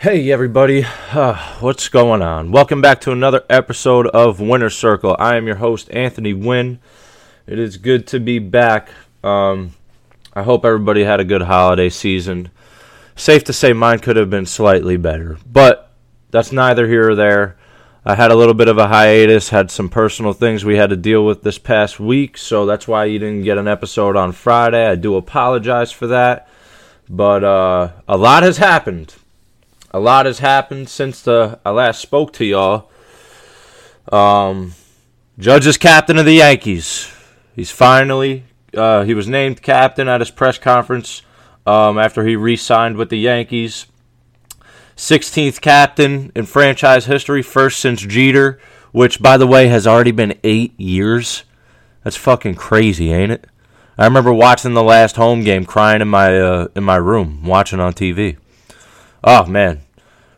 Hey everybody, uh, what's going on? Welcome back to another episode of Wynner Circle. I am your host Anthony Wynn. It is good to be back. Um, I hope everybody had a good holiday season. Safe to say mine could have been slightly better, but that's neither here or there. I had a little bit of a hiatus, had some personal things we had to deal with this past week, so that's why you didn't get an episode on Friday. I do apologize for that, but uh, a lot has happened a lot has happened since the, I last spoke to y'all. Um, Judge is captain of the Yankees. He's finally uh, he was named captain at his press conference um, after he re-signed with the Yankees. 16th captain in franchise history, first since Jeter, which by the way has already been eight years. That's fucking crazy, ain't it? I remember watching the last home game, crying in my uh, in my room, watching on TV. Oh man,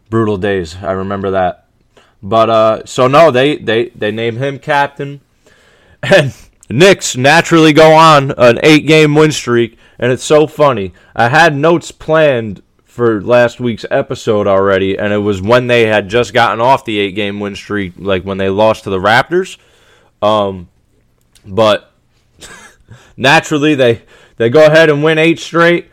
brutal days. I remember that. But uh, so no, they they they name him captain, and Knicks naturally go on an eight-game win streak, and it's so funny. I had notes planned for last week's episode already, and it was when they had just gotten off the eight-game win streak, like when they lost to the Raptors. Um, but naturally, they they go ahead and win eight straight,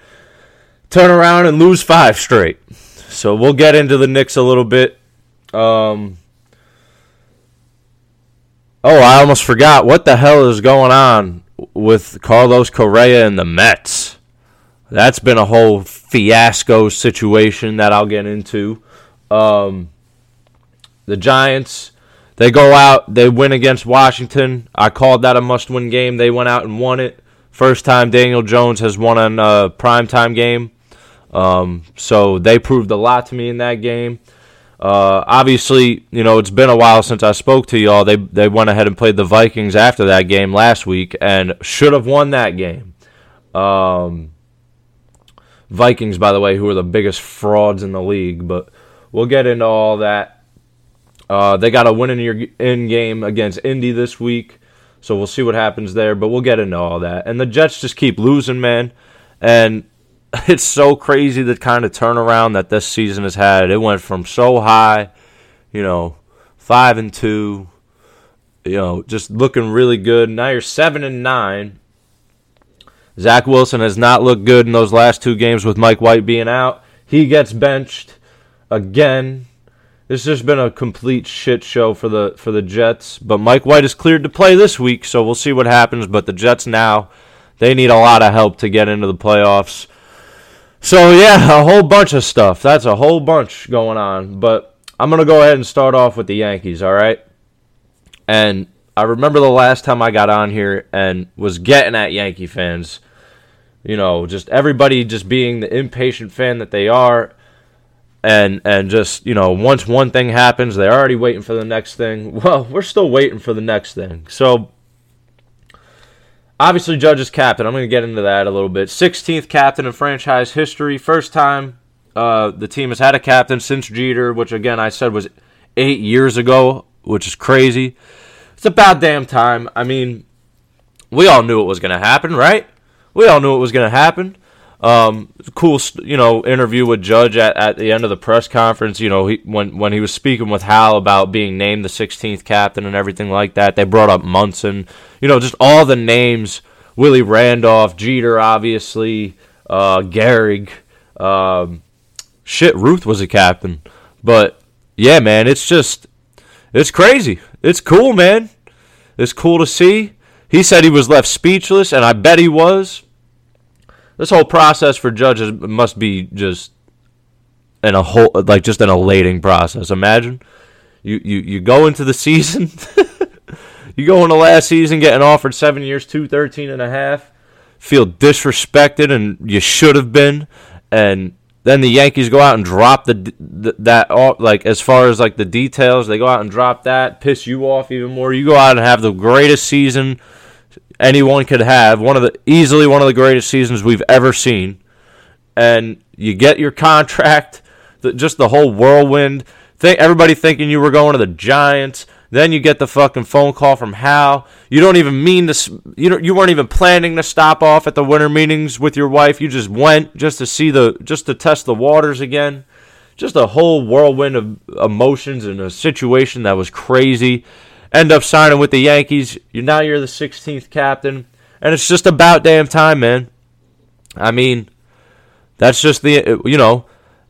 turn around and lose five straight. So we'll get into the Knicks a little bit. Um, oh, I almost forgot. What the hell is going on with Carlos Correa and the Mets? That's been a whole fiasco situation that I'll get into. Um, the Giants, they go out, they win against Washington. I called that a must win game. They went out and won it. First time Daniel Jones has won a primetime game. Um, so they proved a lot to me in that game. Uh, obviously, you know it's been a while since I spoke to y'all. They they went ahead and played the Vikings after that game last week and should have won that game. Um, Vikings, by the way, who are the biggest frauds in the league, but we'll get into all that. Uh, they got a win in your in game against Indy this week, so we'll see what happens there. But we'll get into all that. And the Jets just keep losing, man. And it's so crazy the kind of turnaround that this season has had. It went from so high, you know, five and two, you know, just looking really good. Now you're seven and nine. Zach Wilson has not looked good in those last two games with Mike White being out. He gets benched again. This has been a complete shit show for the for the Jets. But Mike White is cleared to play this week, so we'll see what happens. But the Jets now, they need a lot of help to get into the playoffs. So yeah, a whole bunch of stuff. That's a whole bunch going on. But I'm gonna go ahead and start off with the Yankees. All right. And I remember the last time I got on here and was getting at Yankee fans. You know, just everybody just being the impatient fan that they are. And and just, you know, once one thing happens, they're already waiting for the next thing. Well, we're still waiting for the next thing. So Obviously, Judge is captain. I'm going to get into that a little bit. 16th captain in franchise history. First time uh, the team has had a captain since Jeter, which again I said was eight years ago, which is crazy. It's about damn time. I mean, we all knew it was going to happen, right? We all knew it was going to happen. Um, cool, you know, interview with Judge at, at the end of the press conference. You know, he, when when he was speaking with Hal about being named the 16th captain and everything like that, they brought up Munson. You know, just all the names: Willie Randolph, Jeter, obviously, uh, Gehrig. Um, shit, Ruth was a captain, but yeah, man, it's just it's crazy. It's cool, man. It's cool to see. He said he was left speechless, and I bet he was this whole process for judges must be just in a whole like just an elating process. Imagine you you you go into the season, you go into last season getting offered seven years, two thirteen and a half, feel disrespected and you should have been, and then the Yankees go out and drop the, the that like as far as like the details, they go out and drop that, piss you off even more. You go out and have the greatest season anyone could have. One of the easily one of the greatest seasons we've ever seen. And you get your contract, the, just the whole whirlwind. Think everybody thinking you were going to the Giants. Then you get the fucking phone call from Hal. You don't even mean to. You don't, you weren't even planning to stop off at the winter meetings with your wife. You just went just to see the just to test the waters again. just a whole whirlwind of emotions and a situation that was crazy. End up signing with the Yankees. You now you're the 16th captain, and it's just about damn time, man. I mean, that's just the you know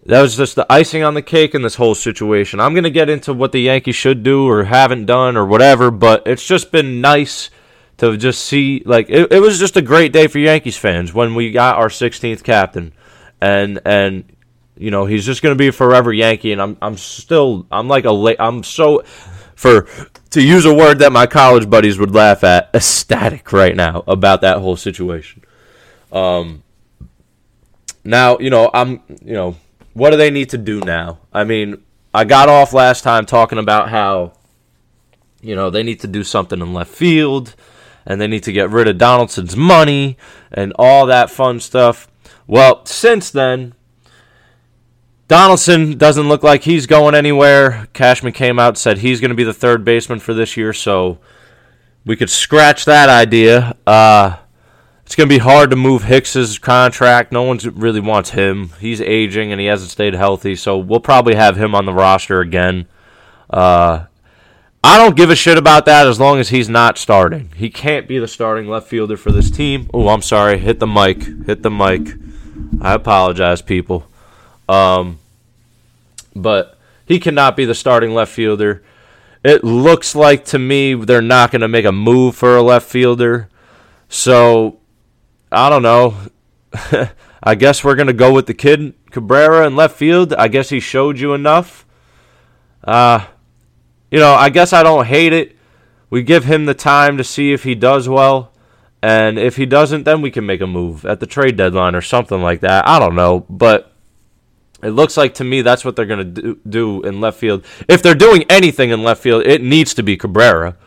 that was just the icing on the cake in this whole situation. I'm gonna get into what the Yankees should do or haven't done or whatever, but it's just been nice to just see like it, it was just a great day for Yankees fans when we got our 16th captain, and and you know he's just gonna be a forever Yankee, and I'm I'm still I'm like a late I'm so for to use a word that my college buddies would laugh at, ecstatic right now about that whole situation. Um, now, you know, I'm, you know, what do they need to do now? I mean, I got off last time talking about how, you know, they need to do something in left field and they need to get rid of Donaldson's money and all that fun stuff. Well, since then, Donaldson doesn't look like he's going anywhere. Cashman came out said he's going to be the third baseman for this year, so we could scratch that idea. Uh, it's going to be hard to move Hicks's contract. No one really wants him. He's aging and he hasn't stayed healthy, so we'll probably have him on the roster again. Uh, I don't give a shit about that as long as he's not starting. He can't be the starting left fielder for this team. Oh, I'm sorry. Hit the mic. Hit the mic. I apologize, people. Um, but he cannot be the starting left fielder. It looks like to me they're not going to make a move for a left fielder. So, I don't know. I guess we're going to go with the kid Cabrera in left field. I guess he showed you enough. Uh, you know, I guess I don't hate it. We give him the time to see if he does well. And if he doesn't, then we can make a move at the trade deadline or something like that. I don't know. But it looks like to me that's what they're going to do, do in left field. If they're doing anything in left field, it needs to be Cabrera.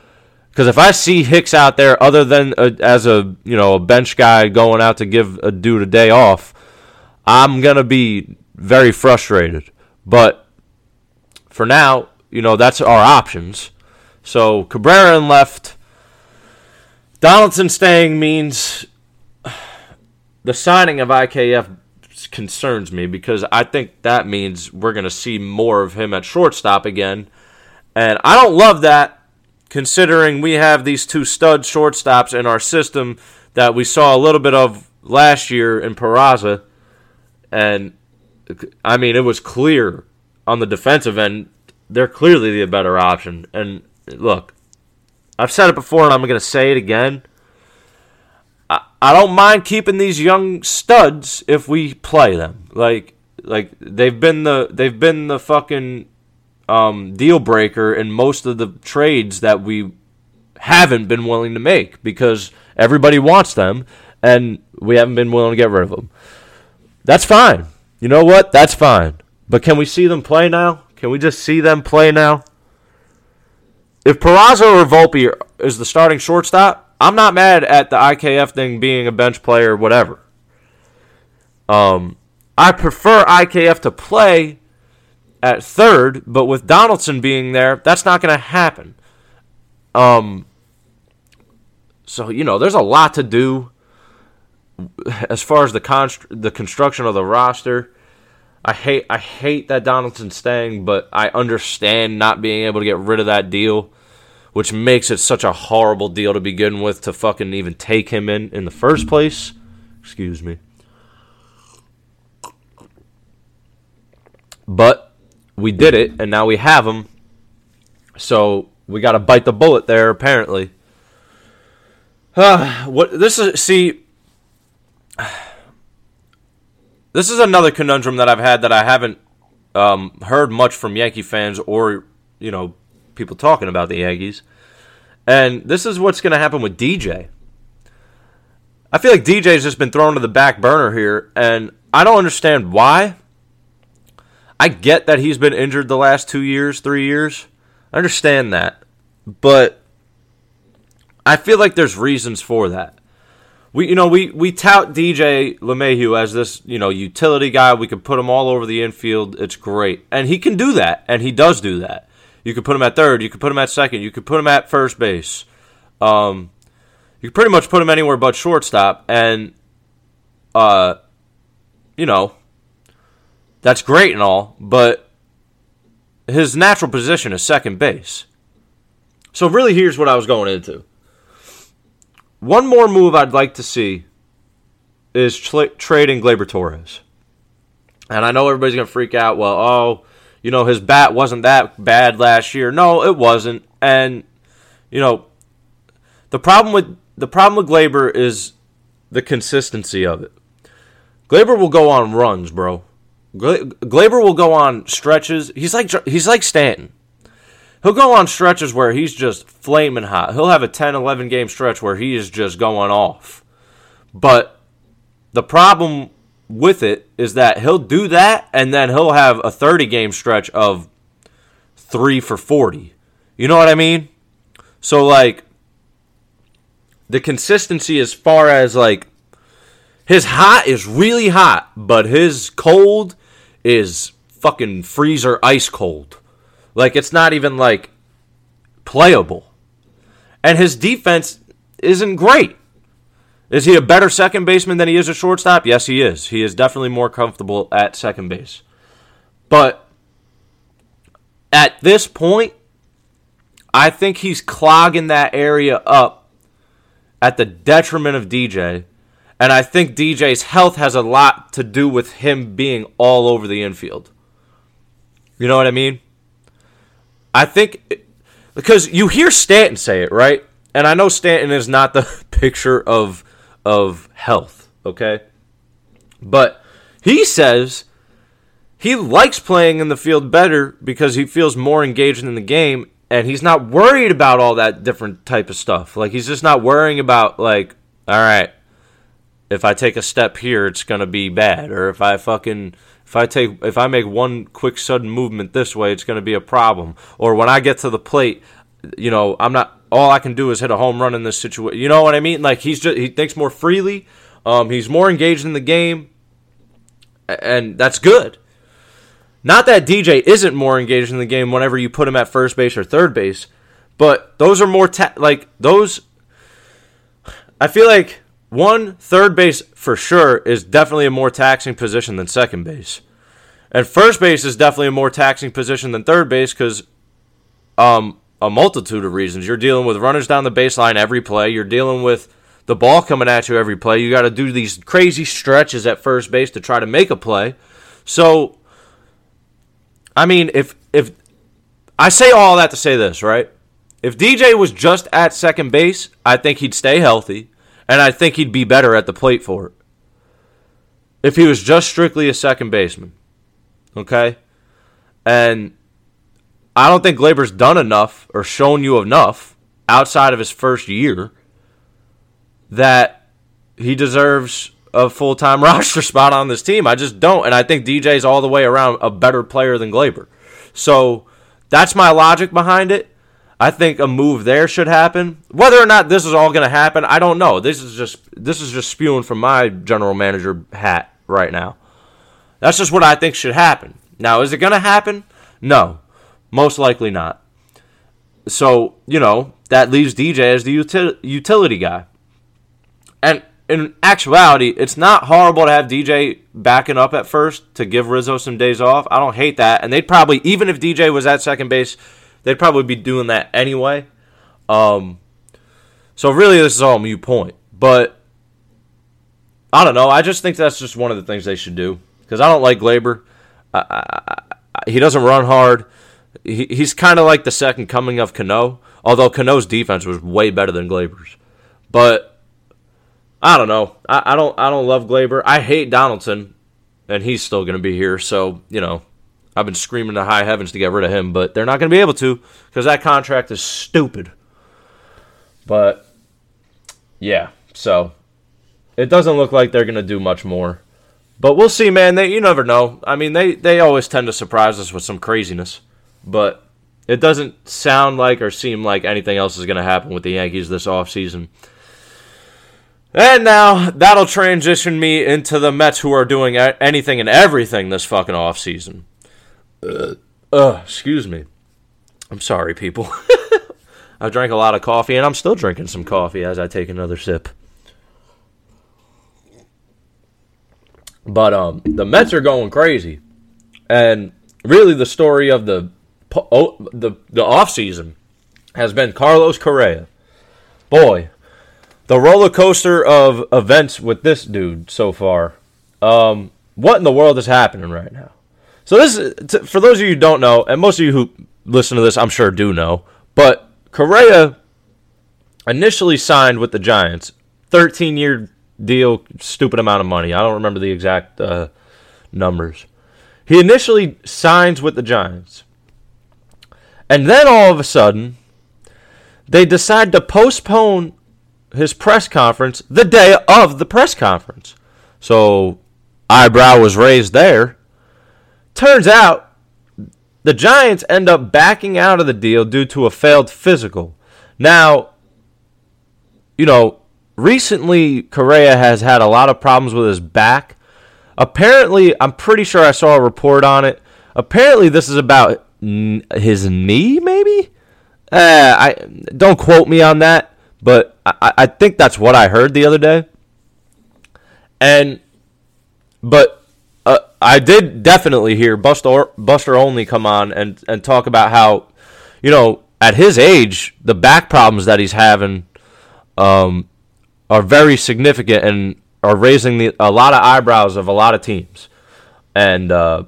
Because if I see Hicks out there, other than a, as a you know a bench guy going out to give a dude a day off, I'm gonna be very frustrated. But for now, you know that's our options. So Cabrera in left, Donaldson staying means the signing of IKF concerns me because I think that means we're going to see more of him at shortstop again. And I don't love that considering we have these two stud shortstops in our system that we saw a little bit of last year in Peraza. And I mean, it was clear on the defensive end, they're clearly the better option. And look, I've said it before and I'm going to say it again. I don't mind keeping these young studs if we play them. Like like they've been the they've been the fucking um, deal breaker in most of the trades that we haven't been willing to make because everybody wants them and we haven't been willing to get rid of them. That's fine. You know what? That's fine. But can we see them play now? Can we just see them play now? If Peraza or Volpe is the starting shortstop, I'm not mad at the IKF thing being a bench player, whatever. Um, I prefer IKF to play at third, but with Donaldson being there, that's not going to happen. Um, so you know, there's a lot to do as far as the const- the construction of the roster. I hate I hate that Donaldson's staying, but I understand not being able to get rid of that deal which makes it such a horrible deal to begin with to fucking even take him in in the first place. Excuse me. But we did it, and now we have him. So we got to bite the bullet there, apparently. Uh, what this is? See, this is another conundrum that I've had that I haven't um, heard much from Yankee fans or you know people talking about the Yankees. And this is what's going to happen with DJ. I feel like DJ's just been thrown to the back burner here, and I don't understand why. I get that he's been injured the last two years, three years. I understand that. But I feel like there's reasons for that. We you know, we, we tout DJ LeMahieu as this, you know, utility guy. We can put him all over the infield. It's great. And he can do that, and he does do that. You could put him at third. You could put him at second. You could put him at first base. Um, you could pretty much put him anywhere but shortstop. And, uh, you know, that's great and all, but his natural position is second base. So really, here's what I was going into. One more move I'd like to see is tra- trading Gleyber Torres. And I know everybody's going to freak out. Well, oh, you know, his bat wasn't that bad last year. No, it wasn't. And, you know, the problem with the problem with Gleyber is the consistency of it. Gleyber will go on runs, bro. Gleyber will go on stretches. He's like he's like Stanton. He'll go on stretches where he's just flaming hot. He'll have a 10, 11 game stretch where he is just going off. But the problem with it is that he'll do that and then he'll have a 30 game stretch of 3 for 40. You know what I mean? So like the consistency as far as like his hot is really hot, but his cold is fucking freezer ice cold. Like it's not even like playable. And his defense isn't great. Is he a better second baseman than he is a shortstop? Yes, he is. He is definitely more comfortable at second base. But at this point, I think he's clogging that area up at the detriment of DJ. And I think DJ's health has a lot to do with him being all over the infield. You know what I mean? I think because you hear Stanton say it, right? And I know Stanton is not the picture of of health, okay? But he says he likes playing in the field better because he feels more engaged in the game and he's not worried about all that different type of stuff. Like he's just not worrying about like, all right, if I take a step here, it's gonna be bad, or if I fucking if I take if I make one quick sudden movement this way, it's gonna be a problem. Or when I get to the plate, you know, I'm not all I can do is hit a home run in this situation. You know what I mean? Like he's just he thinks more freely. Um, he's more engaged in the game, and that's good. Not that DJ isn't more engaged in the game whenever you put him at first base or third base, but those are more ta- like those. I feel like one third base for sure is definitely a more taxing position than second base, and first base is definitely a more taxing position than third base because um, a multitude of reasons. You're dealing with runners down the baseline every play. You're dealing with the ball coming at you every play. You got to do these crazy stretches at first base to try to make a play. So, I mean, if if I say all that to say this, right? If DJ was just at second base, I think he'd stay healthy, and I think he'd be better at the plate for it. If he was just strictly a second baseman, okay, and I don't think Gleyber's done enough or shown you enough outside of his first year that he deserves a full time roster spot on this team. I just don't. And I think DJ's all the way around a better player than Glaber. So that's my logic behind it. I think a move there should happen. Whether or not this is all going to happen, I don't know. This is just this is just spewing from my general manager hat right now. That's just what I think should happen. Now, is it going to happen? No. Most likely not. So, you know, that leaves DJ as the util- utility guy. And in actuality, it's not horrible to have DJ backing up at first to give Rizzo some days off. I don't hate that. And they'd probably, even if DJ was at second base, they'd probably be doing that anyway. Um, so really, this is all a mute point. But I don't know. I just think that's just one of the things they should do because I don't like Gleyber. I, I, I, he doesn't run hard he, he's kind of like the second coming of Cano, although Cano's defense was way better than Gleyber's. But I don't know. I, I don't I don't love Gleyber. I hate Donaldson, and he's still going to be here. So you know, I've been screaming to high heavens to get rid of him, but they're not going to be able to because that contract is stupid. But yeah, so it doesn't look like they're going to do much more. But we'll see, man. They you never know. I mean, they they always tend to surprise us with some craziness but it doesn't sound like or seem like anything else is going to happen with the Yankees this offseason. And now that'll transition me into the Mets who are doing anything and everything this fucking offseason. Uh, uh, excuse me. I'm sorry, people. I drank a lot of coffee and I'm still drinking some coffee as I take another sip. But um the Mets are going crazy. And really, the story of the the the off season has been Carlos Correa. Boy, the roller coaster of events with this dude so far. Um, what in the world is happening right now? So this, is, for those of you who don't know, and most of you who listen to this, I'm sure do know, but Correa initially signed with the Giants, 13 year deal, stupid amount of money. I don't remember the exact uh, numbers. He initially signs with the Giants. And then all of a sudden, they decide to postpone his press conference the day of the press conference. So, eyebrow was raised there. Turns out, the Giants end up backing out of the deal due to a failed physical. Now, you know, recently Correa has had a lot of problems with his back. Apparently, I'm pretty sure I saw a report on it. Apparently, this is about his knee, maybe. Uh, I don't quote me on that, but I, I think that's what I heard the other day. And, but uh, I did definitely hear Buster Buster Olney come on and and talk about how, you know, at his age, the back problems that he's having, um, are very significant and are raising the, a lot of eyebrows of a lot of teams. And uh,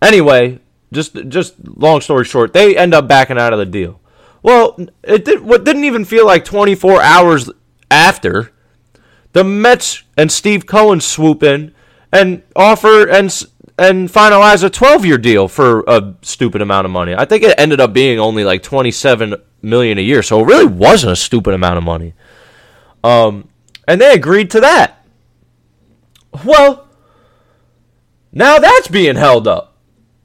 anyway, just just long story short, they end up backing out of the deal. Well, it did, what didn't even feel like 24 hours after the Mets and Steve Cohen swoop in and offer and and finalize a 12-year deal for a stupid amount of money. I think it ended up being only like 27 million a year, so it really wasn't a stupid amount of money. Um, and they agreed to that. Well, now that's being held up.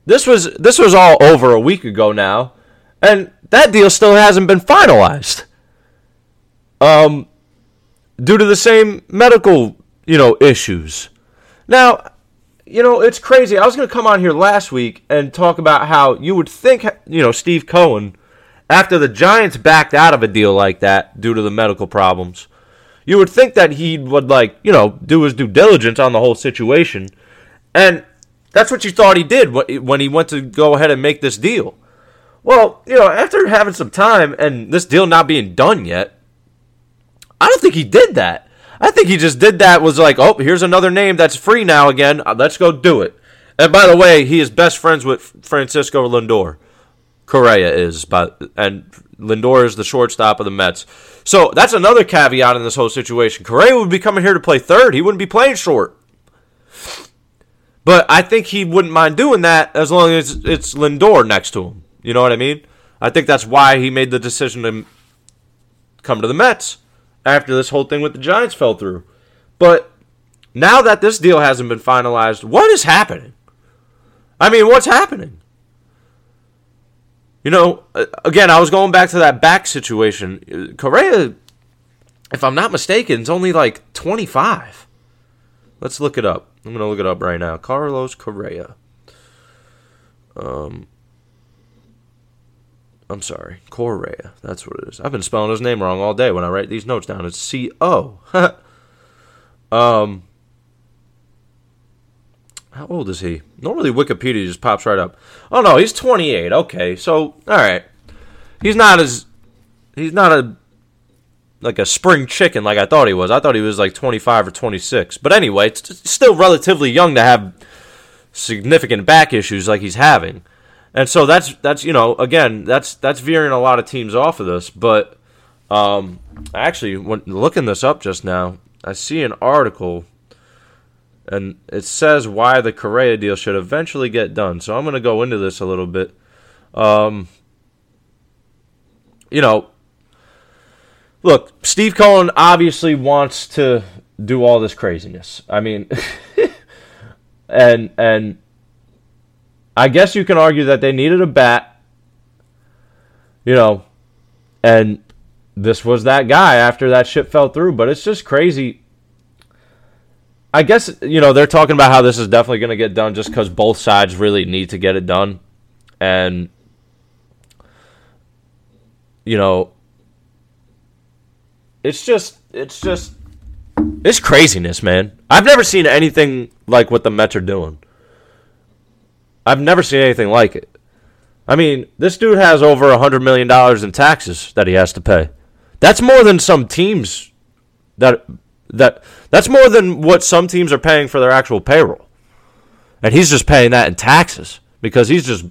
This was this was all over a week ago now, and that deal still hasn't been finalized. Um, due to the same medical, you know, issues. Now, you know, it's crazy. I was going to come on here last week and talk about how you would think, you know, Steve Cohen, after the Giants backed out of a deal like that due to the medical problems, you would think that he would, like, you know, do his due diligence on the whole situation. And that's what you thought he did when he went to go ahead and make this deal. Well, you know, after having some time and this deal not being done yet, I don't think he did that. I think he just did that was like, oh, here's another name that's free now again. Uh, let's go do it. And by the way, he is best friends with Francisco Lindor. Correa is, but and Lindor is the shortstop of the Mets. So that's another caveat in this whole situation. Correa would be coming here to play third. He wouldn't be playing short. But I think he wouldn't mind doing that as long as it's Lindor next to him. You know what I mean? I think that's why he made the decision to come to the Mets after this whole thing with the Giants fell through. But now that this deal hasn't been finalized, what is happening? I mean, what's happening? You know, again, I was going back to that back situation. Correa, if I'm not mistaken, is only like 25. Let's look it up. I'm to look it up right now. Carlos Correa. Um, I'm sorry, Correa. That's what it is. I've been spelling his name wrong all day when I write these notes down. It's C O. um, how old is he? Normally Wikipedia just pops right up. Oh no, he's 28. Okay, so all right, he's not as he's not a like a spring chicken like I thought he was. I thought he was like 25 or 26. But anyway, it's still relatively young to have significant back issues like he's having. And so that's that's you know again that's that's veering a lot of teams off of this. But um, actually, when looking this up just now, I see an article, and it says why the Correa deal should eventually get done. So I'm going to go into this a little bit. Um, you know, look, Steve Cohen obviously wants to do all this craziness. I mean, and and I guess you can argue that they needed a bat, you know, and this was that guy after that shit fell through. But it's just crazy. I guess, you know, they're talking about how this is definitely going to get done just because both sides really need to get it done. And, you know, it's just, it's just, it's craziness, man. I've never seen anything like what the Mets are doing. I've never seen anything like it. I mean, this dude has over a hundred million dollars in taxes that he has to pay. That's more than some teams that that that's more than what some teams are paying for their actual payroll. And he's just paying that in taxes because he's just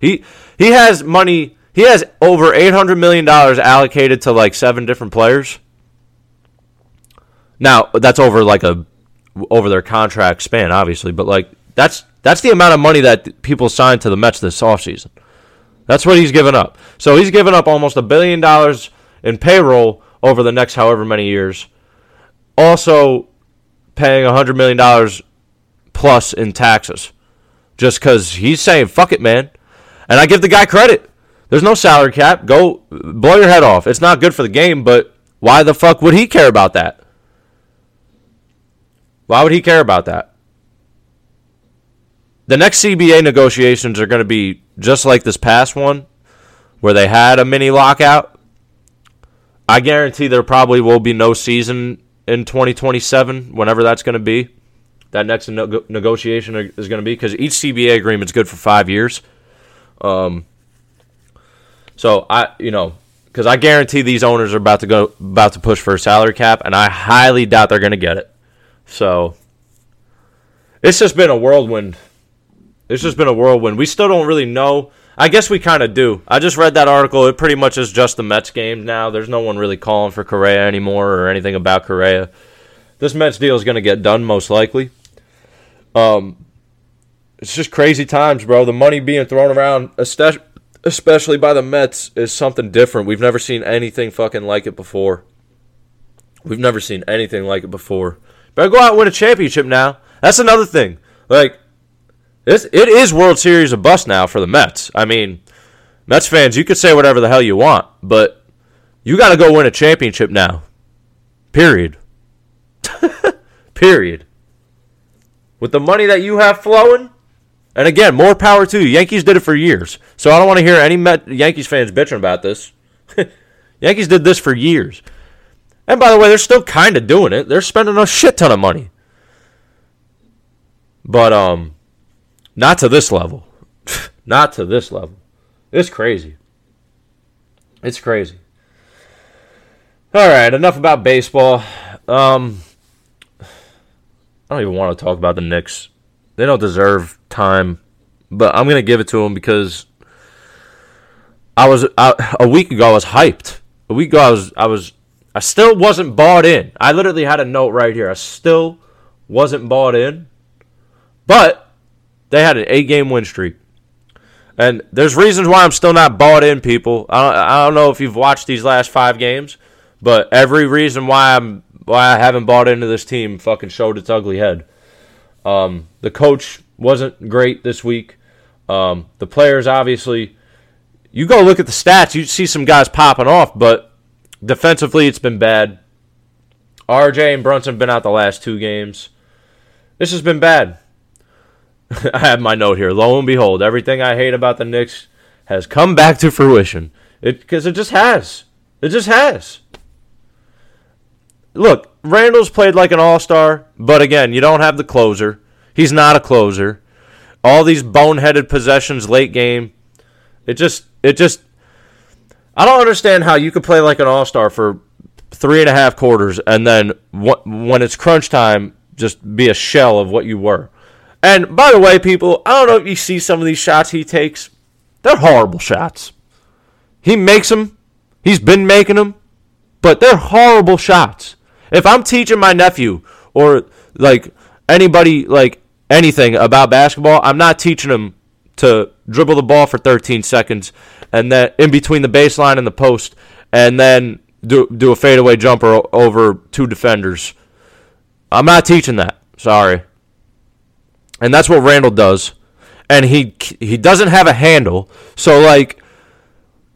he he has money he has over 800 million dollars allocated to like seven different players. Now, that's over like a over their contract span obviously, but like that's that's the amount of money that people signed to the Mets this offseason. That's what he's given up. So he's given up almost a billion dollars in payroll over the next however many years. Also paying a $100 million plus in taxes. Just because he's saying, fuck it, man. And I give the guy credit. There's no salary cap. Go blow your head off. It's not good for the game, but why the fuck would he care about that? Why would he care about that? The next CBA negotiations are going to be just like this past one, where they had a mini lockout. I guarantee there probably will be no season in 2027, whenever that's going to be. That next no- negotiation is going to be because each CBA agreement is good for five years. Um, so I, you know, because I guarantee these owners are about to go about to push for a salary cap, and I highly doubt they're going to get it. So it's just been a whirlwind. It's just been a whirlwind. We still don't really know. I guess we kind of do. I just read that article. It pretty much is just the Mets game now. There's no one really calling for Correa anymore or anything about Correa. This Mets deal is going to get done most likely. Um, it's just crazy times, bro. The money being thrown around, especially by the Mets, is something different. We've never seen anything fucking like it before. We've never seen anything like it before. Better go out and win a championship now. That's another thing. Like, this it is World Series of bust now for the Mets. I mean, Mets fans, you could say whatever the hell you want, but you got to go win a championship now. Period. Period. With the money that you have flowing, and again, more power to you. Yankees did it for years, so I don't want to hear any Met, Yankees fans bitching about this. Yankees did this for years. And by the way, they're still kind of doing it. They're spending a shit ton of money. But um not to this level. Not to this level. It's crazy. It's crazy. All right, enough about baseball. Um, I don't even want to talk about the Knicks. They don't deserve time, but I'm gonna give it to them because I was I, a week ago. I was hyped. A week ago, I was I was I still wasn't bought in. I literally had a note right here. I still wasn't bought in, but they had an eight game win streak. And there's reasons why I'm still not bought in, people. I don't, I don't know if you've watched these last five games, but every reason why I'm why I haven't bought into this team fucking showed its ugly head. Um, the coach wasn't great this week. Um, the players obviously, you go look at the stats, you see some guys popping off, but defensively it's been bad. RJ and Brunson have been out the last two games. This has been bad. I have my note here. Lo and behold, everything I hate about the Knicks has come back to fruition. It because it just has. It just has. Look, Randle's played like an all-star, but again, you don't have the closer. He's not a closer. All these boneheaded possessions late game. It just it just I don't understand how you could play like an all-star for three and a half quarters and then when it's crunch time just be a shell of what you were. And by the way, people, I don't know if you see some of these shots he takes. They're horrible shots. He makes them. He's been making them. But they're horrible shots. If I'm teaching my nephew or like anybody like anything about basketball, I'm not teaching him to dribble the ball for 13 seconds and then in between the baseline and the post and then do do a fadeaway jumper over two defenders. I'm not teaching that. Sorry and that's what Randle does. And he he doesn't have a handle, so like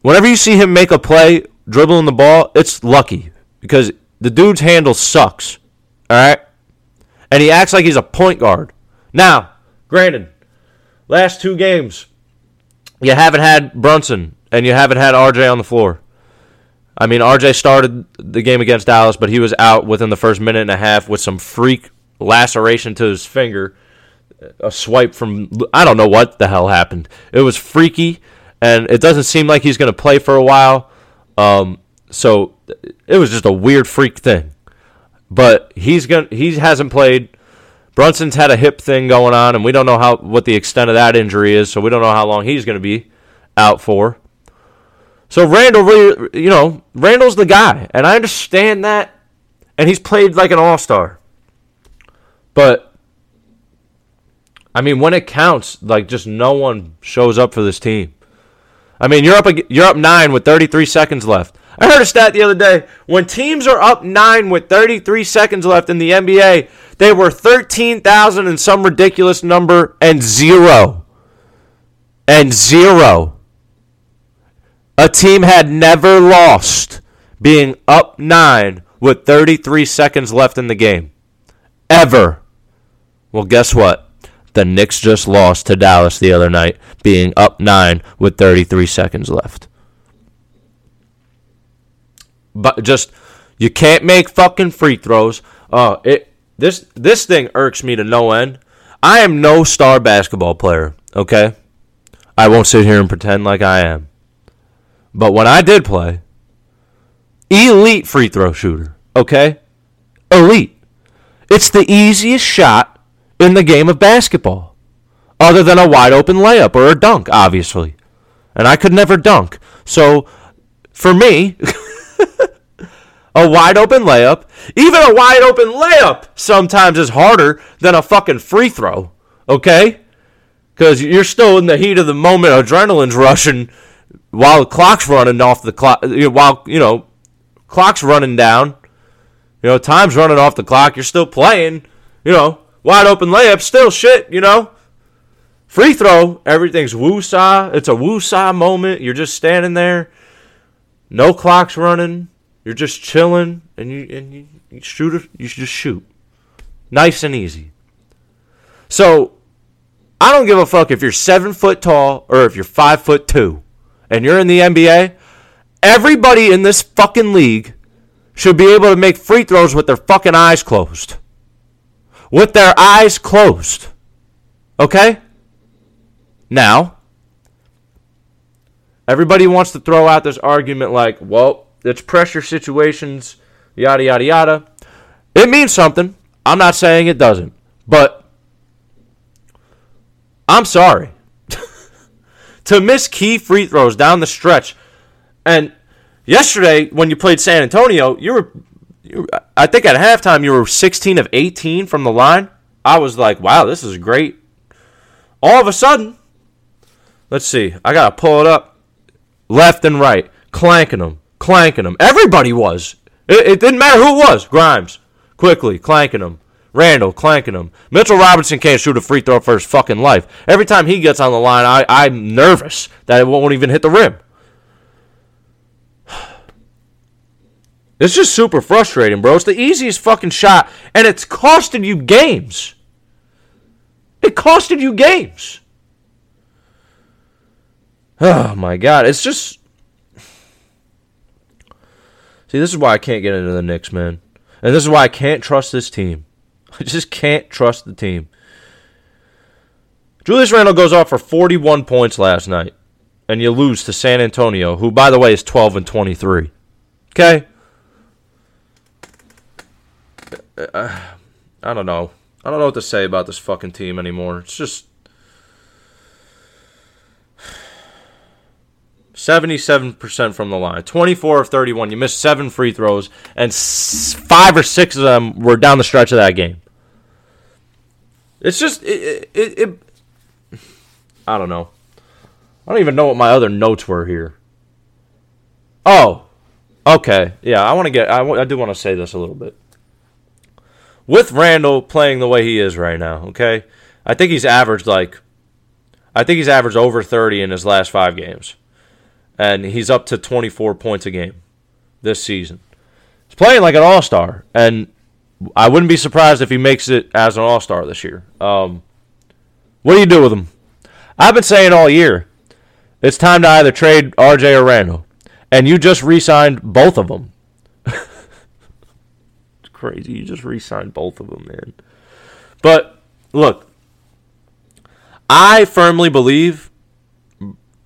whenever you see him make a play dribbling the ball, it's lucky because the dude's handle sucks. All right, and he acts like he's a point guard. Now, granted, last two games you haven't had Brunson and you haven't had RJ on the floor. I mean, RJ started the game against Dallas, but he was out within the first minute and a half with some freak laceration to his finger a swipe from I don't know what the hell happened. It was freaky, and it doesn't seem like he's going to play for a while. Um, so it was just a weird freak thing. But he's going he hasn't played. Brunson's had a hip thing going on, and we don't know how what the extent of that injury is, so we don't know how long he's going to be out for. So Randle, really, you know, Randle's the guy, and I understand that, and he's played like an all star. But I mean, when it counts, like just no one shows up for this team. I mean, you're up you're up nine with 33 seconds left. I heard a stat the other day. When teams are up nine with 33 seconds left in the NBA, they were 13,000 and some ridiculous number and zero. And zero. A team had never lost being up nine with 33 seconds left in the game. Ever. Well, guess what? The Knicks just lost to Dallas the other night, being up nine with 33 seconds left. But just you can't make fucking free throws. Uh, it this this thing irks me to no end. I am no star basketball player, okay? I won't sit here and pretend like I am. But when I did play, elite free throw shooter, okay? Elite. It's the easiest shot in the game of basketball, other than a wide open layup or a dunk, obviously. And I could never dunk. So for me, a wide open layup, even a wide open layup sometimes is harder than a fucking free throw, okay? Because you're still in the heat of the moment, adrenaline's rushing while the clock's running off the clock, while, you know, clock's running down, you know, time's running off the clock, you're still playing, you know, wide open layup, still shit, you know. Free throw, everything's woo-saw. It's a woo-saw moment. You're just standing there. No clock's running. You're just chilling, and you and you, you shoot it. You should just shoot, nice and easy. So, I don't give a fuck if you're seven foot tall or if you're five foot two, and you're in the NBA. Everybody in this fucking league should be able to make free throws with their fucking eyes closed. With their eyes closed. Okay? Now, everybody wants to throw out this argument like, well, it's pressure situations, yada, yada, yada. It means something. I'm not saying it doesn't. But I'm sorry. to miss key free throws down the stretch. And yesterday, when you played San Antonio, you were, you were, I think at halftime, you were 16 of 18 from the line. I was like, wow, this is great. All of a sudden, let's see, I got to pull it up left and right, clanking them, clanking them. Everybody was. It, it didn't matter who it was. Grimes, Quickley, clanking them. Randle clanking them. Mitchell Robinson can't shoot a free throw for his fucking life. Every time he gets on the line, I, I'm nervous that it won't even hit the rim. It's just super frustrating, bro. It's the easiest fucking shot, and it's costing you games. It costed you games. Oh my god, it's just See, this is why I can't get into the Knicks, man. And this is why I can't trust this team. I just can't trust the team. Julius Randle goes off for 41 points last night, and you lose to San Antonio, who, by the way, is 12 and 23. Okay? Uh, I don't know. I don't know what to say about this fucking team anymore. It's just 77% from the line. 24 of 31. You missed seven free throws, and five or six of them were down the stretch of that game. It's just, it, it, it, I don't know. I don't even know what my other notes were here. Oh, okay. Yeah, I want to get, I, I do want to say this a little bit. With Randle playing the way he is right now, okay? I think he's averaged like, I think he's averaged over 30 in his last five games and he's up to 24 points a game this season. He's playing like an all star, and I wouldn't be surprised if he makes it as an all star this year. Um, what do you do with him? I've been saying all year it's time to either trade RJ or Randle, and you just re signed both of them. it's crazy. You just re signed both of them, man. But look, I firmly believe,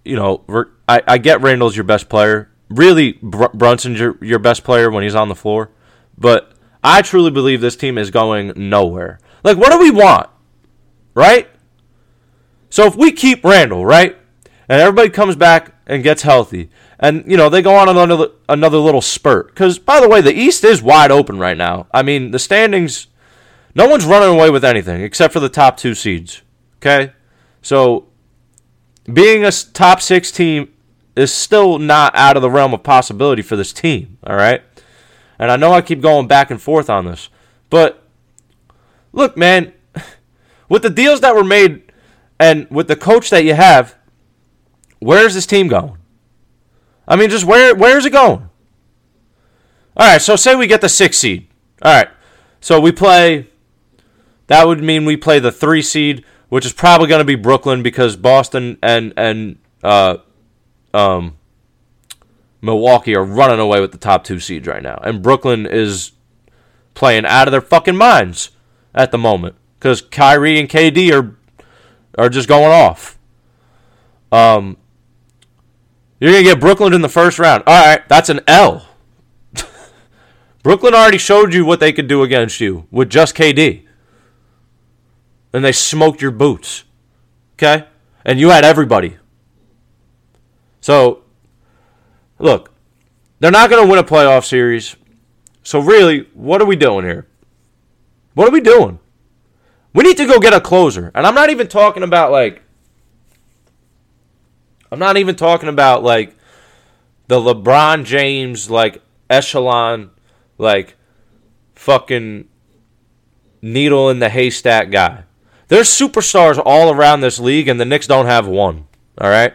you know, I, I get Randle's your best player. Really, Br- Brunson's your, your best player when he's on the floor. But I truly believe this team is going nowhere. Like, what do we want? Right? So if we keep Randle, right? And everybody comes back and gets healthy. And, you know, they go on another, another little spurt. Because, by the way, the East is wide open right now. I mean, the standings, no one's running away with anything except for the top two seeds. Okay? So, being a top six team is still not out of the realm of possibility for this team. All right? And I know I keep going back and forth on this. But, look, man, with the deals that were made and with the coach that you have, where's this team going? I mean, just where where's it going? All right, so say we get the six seed. All right, so we play. That would mean we play the three seed, which is probably going to be Brooklyn because Boston and and uh, um, Milwaukee are running away with the top two seeds right now, and Brooklyn is playing out of their fucking minds at the moment because Kyrie and KD are are just going off. Um, you're going to get Brooklyn in the first round. All right, that's an L. Brooklyn already showed you what they could do against you with just KD. And they smoked your boots. Okay? And you had everybody. So, look, they're not going to win a playoff series. So, really, what are we doing here? What are we doing? We need to go get a closer. And I'm not even talking about like I'm not even talking about like the LeBron James like echelon like fucking needle in the haystack guy. There's superstars all around this league and the Knicks don't have one. All right?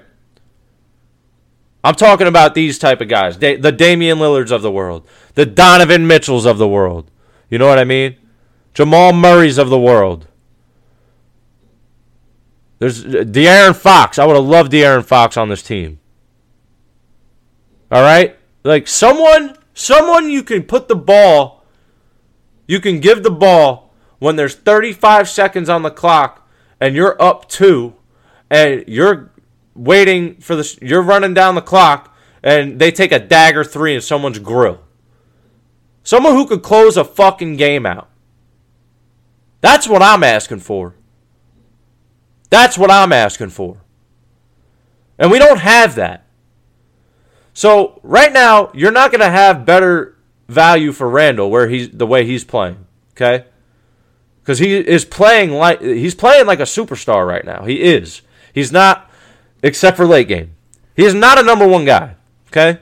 I'm talking about these type of guys, the Damian Lillards of the world, the Donovan Mitchells of the world. You know what I mean? Jamal Murray's of the world. There's uh, De'Aaron Fox. I would have loved De'Aaron Fox on this team. All right? Like someone someone you can put the ball you can give the ball when there's 35 seconds on the clock and you're up 2 and you're waiting for this. you're running down the clock and they take a dagger 3 in someone's grill. Someone who could close a fucking game out. That's what I'm asking for. That's what I'm asking for. And we don't have that. So right now, you're not going to have better value for Randle where he's the way he's playing. Okay, because he is playing like he's playing like a superstar right now. He is. He's not, except for late game. He is not a number one guy. Okay,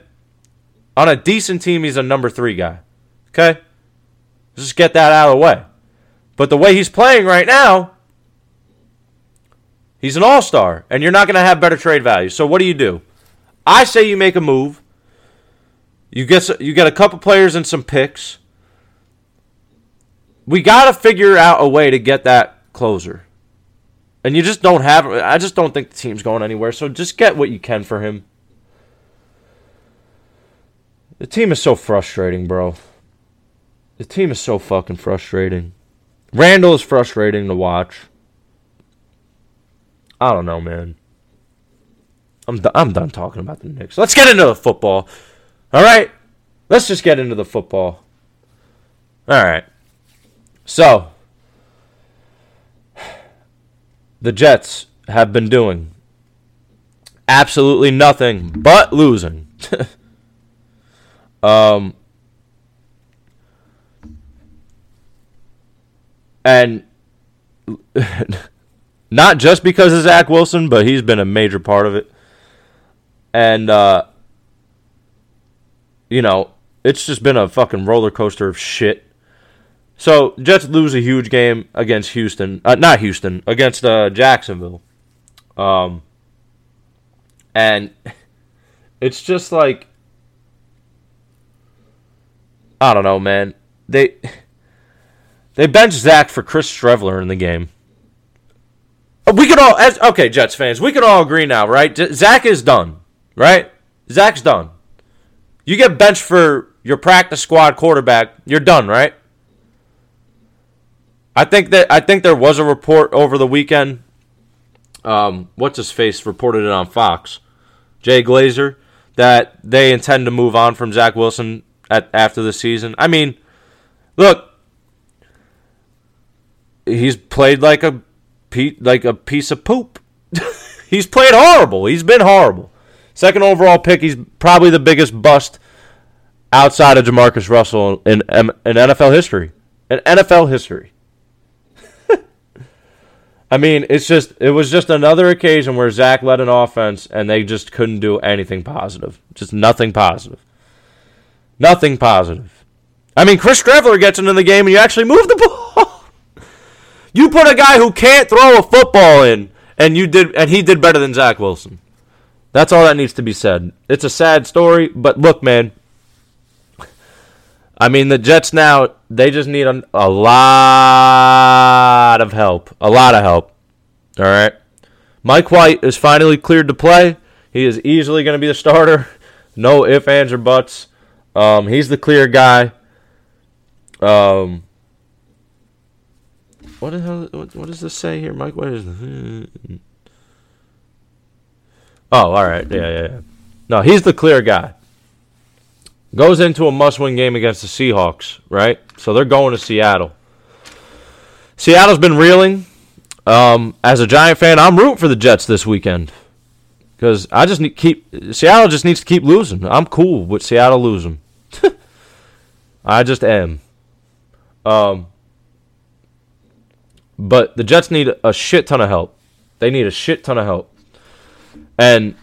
on a decent team, he's a number three guy. Okay, just get that out of the way. But the way he's playing right now, He's an all star, and you're not going to have better trade value. So what do you do? I say you make a move. You get you get a couple players and some picks. We got to figure out a way to get that closer. And you just don't have I just don't think the team's going anywhere. So just get what you can for him. The team is so frustrating, bro. The team is so fucking frustrating. Randle is frustrating to watch. I don't know, man. I'm I'm done talking about the Knicks. Let's get into the football. All right, let's just get into the football. All right. So the Jets have been doing absolutely nothing but losing. um, and Not just because of Zach Wilson, but he's been a major part of it. And, uh, you know, it's just been a fucking roller coaster of shit. So, Jets lose a huge game against Houston. Uh, not Houston, against uh, Jacksonville. Um, and it's just like, I don't know, man. They they benched Zach for Chris Streveler in the game. We can all, as okay, Jets fans, we can all agree now, right? Zach is done, right? Zach's done. You get benched for your practice squad quarterback, you're done, right? I think that I think there was a report over the weekend um, what's his face reported it on Fox, Jay Glazer, that they intend to move on from Zach Wilson at after the season. I mean, look, he's played like a like a piece of poop. he's played horrible. He's been horrible. Second overall pick. He's probably the biggest bust outside of JaMarcus Russell in, in NFL history. In NFL history. I mean, it's just it was just another occasion where Zach led an offense and they just couldn't do anything positive. Just nothing positive. Nothing positive. I mean, Chris Streveler gets into the game and you actually move the ball. you put a guy who can't throw a football in, and you did, and he did better than Zach Wilson. That's all that needs to be said. It's a sad story, but look, man. I mean, the Jets now, they just need a, a lot of help. A lot of help. All right. Mike White is finally cleared to play. He is easily going to be the starter. No ifs, ands, or buts. Um, he's the clear guy. Um, what the hell? What, what does this say here, Mike? What is? The, oh, all right. Yeah, yeah, yeah. No, he's the clear guy. Goes into a must-win game against the Seahawks, right? So they're going to Seattle. Seattle's been reeling. Um, as a Giant fan, I'm rooting for the Jets this weekend because I just need keep Seattle just needs to keep losing. I'm cool with Seattle losing. I just am. Um, but the Jets need a shit ton of help. They need a shit ton of help. And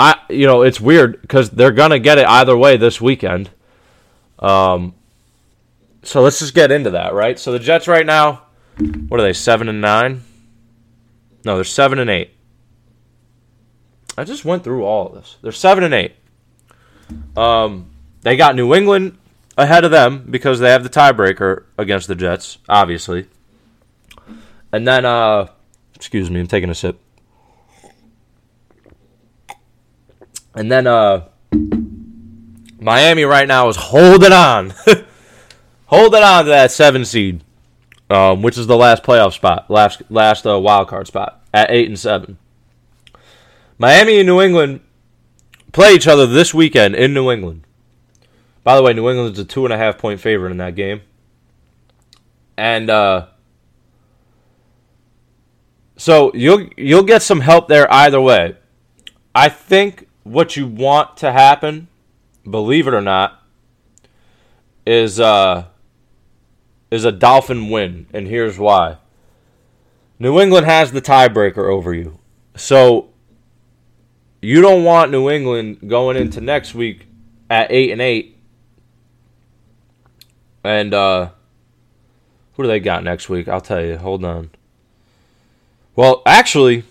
I, you know, it's weird because they're gonna get it either way this weekend. Um, so let's just get into that, right? So the Jets right now, what are they? Seven and nine? No, they're seven and eight. I just went through all of this. They're seven and eight. Um, they got New England ahead of them because they have the tiebreaker against the Jets, obviously. And then, uh, excuse me, I'm taking a sip. And then, uh, Miami right now is holding on, holding on to that seven seed, um, which is the last playoff spot, last last uh, wild card spot at eight and seven. Miami and New England play each other this weekend in New England. By the way, New England's a two and a half point favorite in that game. And uh, so you'll you'll get some help there either way. I think what you want to happen, believe it or not, is uh, is a Dolphin win, and here's why. New England has the tiebreaker over you. So you don't want New England going into next week at 8 and 8 and uh, who do they got next week? I'll tell you. Hold on. Well, actually,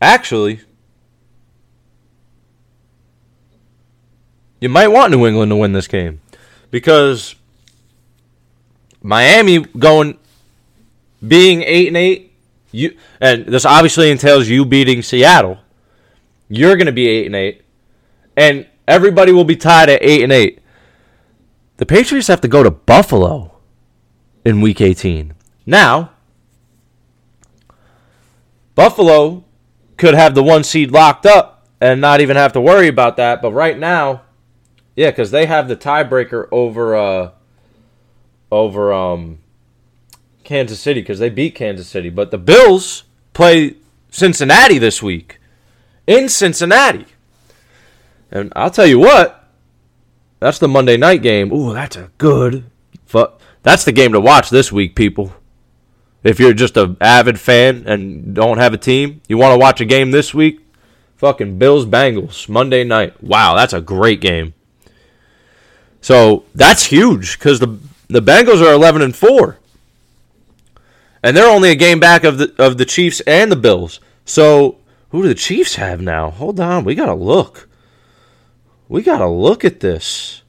actually, you might want New England to win this game because Miami going being eight and eight. You and this obviously entails you beating Seattle. You're going to be eight and eight, and everybody will be tied at eight and eight. The Patriots have to go to Buffalo in week 18. Now, Buffalo could have the one seed locked up and not even have to worry about that. But right now, yeah, because they have the tiebreaker over uh over um Kansas City because they beat Kansas City. But the Bills play Cincinnati this week in Cincinnati, and I'll tell you what, that's the Monday night game. Ooh, that's a good. Fu- that's the game to watch this week, people. If you're just an avid fan and don't have a team, you want to watch a game this week. Fucking Bills Bengals Monday night. Wow, that's a great game. So that's huge because the the Bengals are eleven and four, and they're only a game back of the of the Chiefs and the Bills. So who do the Chiefs have now? Hold on, we gotta look we got to look at this.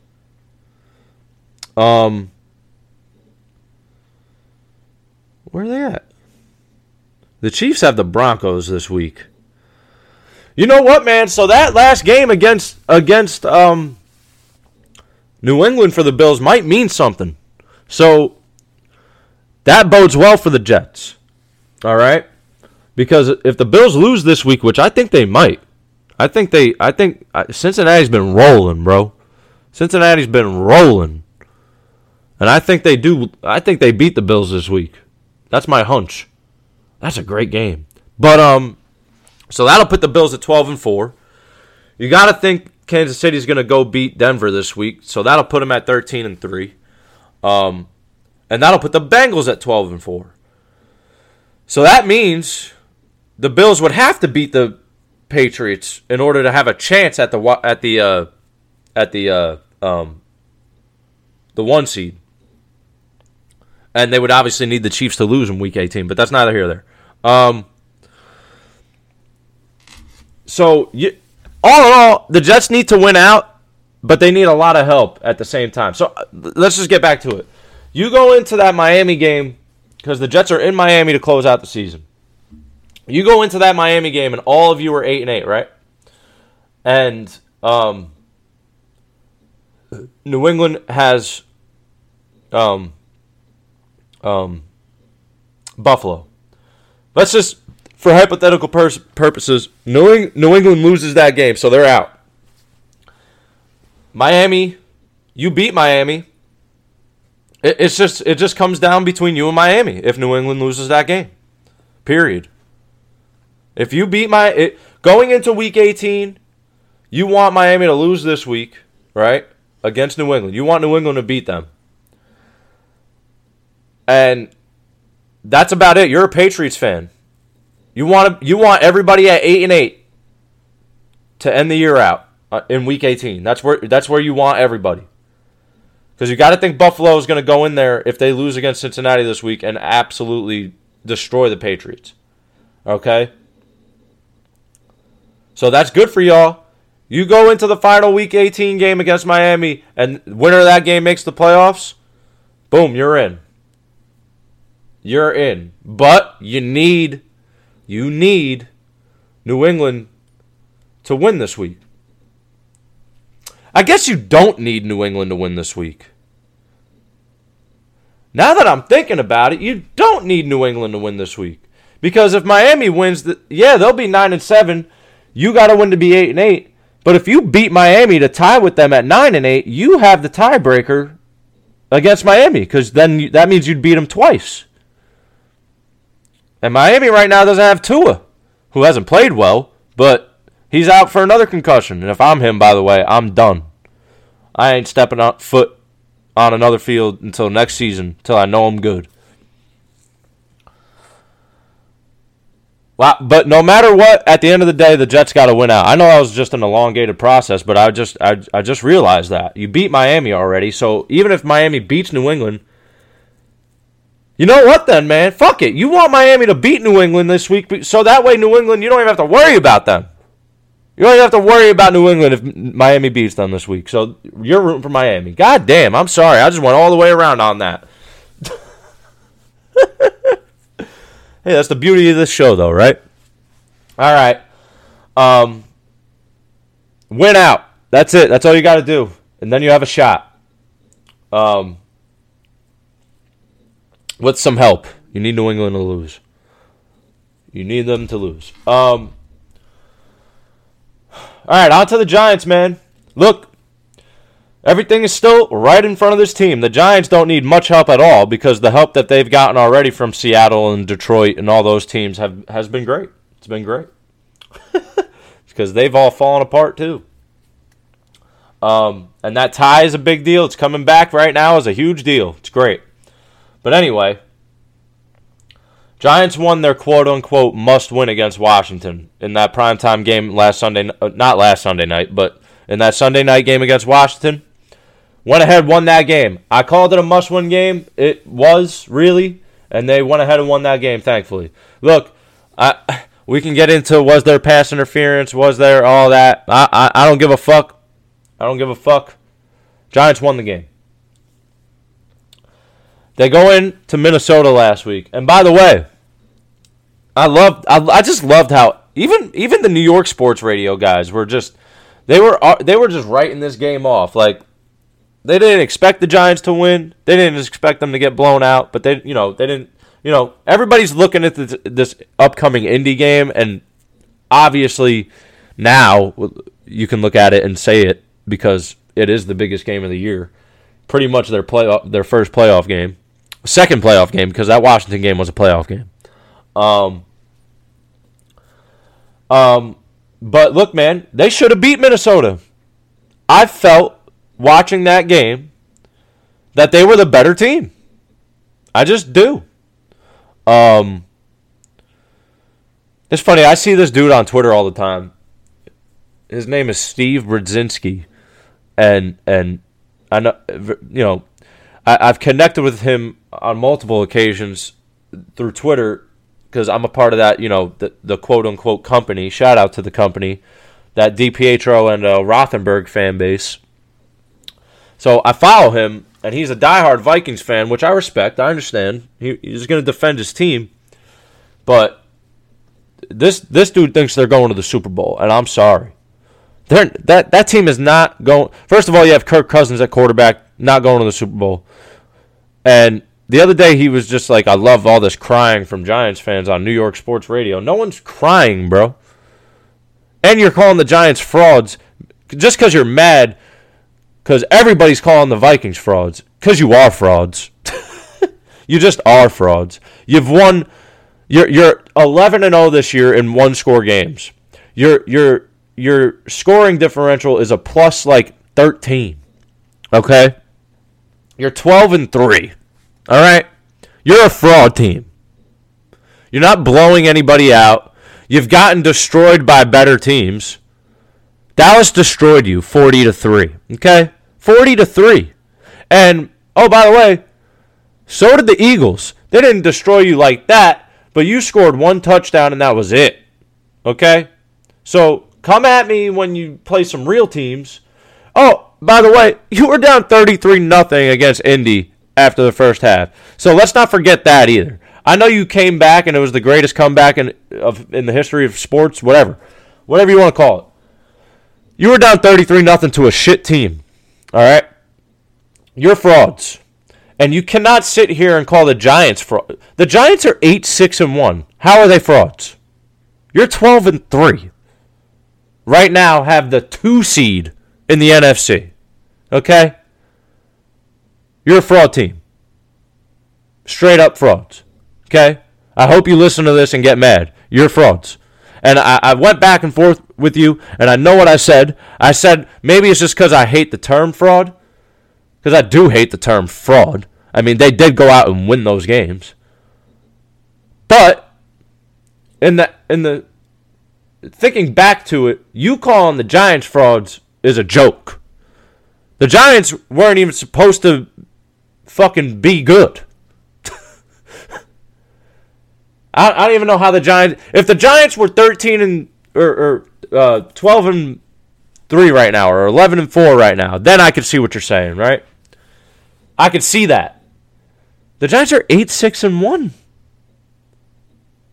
Um, where are they at? The Chiefs have the Broncos this week. You know what, man? So that last game against against um, New England for the Bills might mean something. So that bodes well for the Jets. All right. Because if the Bills lose this week, which I think they might, I think they, I think Cincinnati's been rolling, bro. Cincinnati's been rolling, and I think they do. I think they beat the Bills this week. That's my hunch. That's a great game. But um, so that'll put the Bills at twelve and four. You got to think Kansas City's going to go beat Denver this week, so that'll put them at thirteen and three. Um, and that'll put the Bengals at twelve and four. So that means the Bills would have to beat the Patriots in order to have a chance at the at the uh, at the uh, um, the one seed, and they would obviously need the Chiefs to lose in Week 18. But that's neither here nor there. Um, so you, all in all, the Jets need to win out, but they need a lot of help at the same time. So uh, let's just get back to it. You go into that Miami game because the Jets are in Miami to close out the season. You go into that Miami game and all of you are eight and eight, right? And um, New England has um, um, Buffalo. Let's just, for hypothetical purposes, New, New England loses that game, so they're out. Miami, you beat Miami. It, it's just it just comes down between you and Miami if New England loses that game. Period. If you beat my it, going into week 18, you want Miami to lose this week, right? Against New England. You want New England to beat them. And that's about it. You're a Patriots fan. You want to, you want everybody at 8 and 8 to end the year out uh, in week 18. That's where that's where you want everybody. Cuz you got to think Buffalo is going to go in there if they lose against Cincinnati this week and absolutely destroy the Patriots. Okay? So that's good for y'all. You go into the final week 18 game against Miami, and winner of that game makes the playoffs. Boom, you're in. You're in. But you need, you need New England to win this week. I guess you don't need New England to win this week. Now that I'm thinking about it, you don't need New England to win this week. Because if Miami wins, the, yeah, they'll be 9 and 7 you got to win to be eight and eight. But if you beat Miami to tie with them at nine and eight, you have the tiebreaker against Miami because then that means you'd beat them twice. And Miami right now doesn't have Tua, who hasn't played well, but he's out for another concussion. And if I'm him, by the way, I'm done. I ain't stepping on foot on another field until next season, until I know I'm good. Well, but no matter what, at the end of the day, the Jets got to win out. I know that was just an elongated process, but I just I, I just realized that you beat Miami already. So even if Miami beats New England, you know what then, man? Fuck it. You want Miami to beat New England this week, so that way New England you don't even have to worry about them. You don't even have to worry about New England if Miami beats them this week. So you're rooting for Miami. God damn, I'm sorry. I just went all the way around on that. Hey, that's the beauty of this show, though, right? All right. Um, win out. That's it. That's all you got to do, and then you have a shot. Um, with some help, you need New England to lose. You need them to lose. Um. All right, on to the Giants, man. Look, Everything is still right in front of this team. The Giants don't need much help at all because the help that they've gotten already from Seattle and Detroit and all those teams have has been great. It's been great. because they've all fallen apart too. Um, and that tie is a big deal. It's coming back right now is a huge deal. It's great. But anyway, Giants won their quote unquote must win against Washington in that primetime game last Sunday. Uh, not last Sunday night, but in that Sunday night game against Washington. Went ahead, won that game. I called it a must win game. It was, really. And they went ahead and won that game, thankfully. Look, I, we can get into was there pass interference, was there all that. I, I, I don't give a fuck. I don't give a fuck. Giants won the game. They go in to Minnesota last week. And by the way, I loved I, I just loved how even even the New York sports radio guys were just they were uh, they were just writing this game off. Like they didn't expect the Giants to win. They didn't expect them to get blown out, but they you know they didn't you know, everybody's looking at this, this upcoming indie game, and obviously now you can look at it and say it because it is the biggest game of the year. Pretty much their play their first playoff game, second playoff game because that Washington game was a playoff game. Um, um, but look, man, they should have beat Minnesota. I felt watching that game that they were the better team. I just do. Um, it's funny. I see this dude on Twitter all the time. His name is Steve Brzezinski, and and I know you know I, I've connected with him on multiple occasions through Twitter because I'm a part of that you know the the quote unquote company. Shout out to the company, that DiPietro and uh, Rothenberg fan base. So I follow him, and he's a diehard Vikings fan, which I respect. I understand. He, he's going to defend his team, but this this dude thinks they're going to the Super Bowl, and I'm sorry. They're, that that team is not going. First of all, you have Kirk Cousins at quarterback, not going to the Super Bowl. And the other day, he was just like, "I love all this crying from Giants fans on New York sports radio." No one's crying, bro. And you're calling the Giants frauds just because you're mad because everybody's calling the Vikings frauds. Because you are frauds. you just are frauds. You've won. You're you're 11 and 0 this year in one score games. Your your your scoring differential is a plus like 13. Okay. You're 12 and 3. All right. You're a fraud team. You're not blowing anybody out. You've gotten destroyed by better teams. Dallas destroyed you 40 to 3. Okay? 40 to 3. And oh by the way, so did the Eagles. They didn't destroy you like that, but you scored one touchdown and that was it. Okay? So come at me when you play some real teams. Oh, by the way, you were down 33 nothing against Indy after the first half. So let's not forget that either. I know you came back and it was the greatest comeback in of in the history of sports, whatever. Whatever you want to call it. You were down 33 nothing to a shit team. All right? You're frauds. And you cannot sit here and call the Giants fraud. The Giants are 8 6 and 1. How are they frauds? You're 12 and 3. Right now have the 2 seed in the NFC. Okay? You're a fraud team. Straight up frauds. Okay? I hope you listen to this and get mad. You're frauds. And I, I went back and forth with you, and I know what I said. I said maybe it's just because I hate the term fraud. Because I do hate the term fraud. I mean, they did go out and win those games. But in the in the thinking back to it, you calling the Giants frauds is a joke. The Giants weren't even supposed to fucking be good. I, I don't even know how the Giants. If the Giants were thirteen and or, or uh, twelve and three right now, or eleven and four right now, then I could see what you're saying, right? I could see that. The Giants are eight six and one.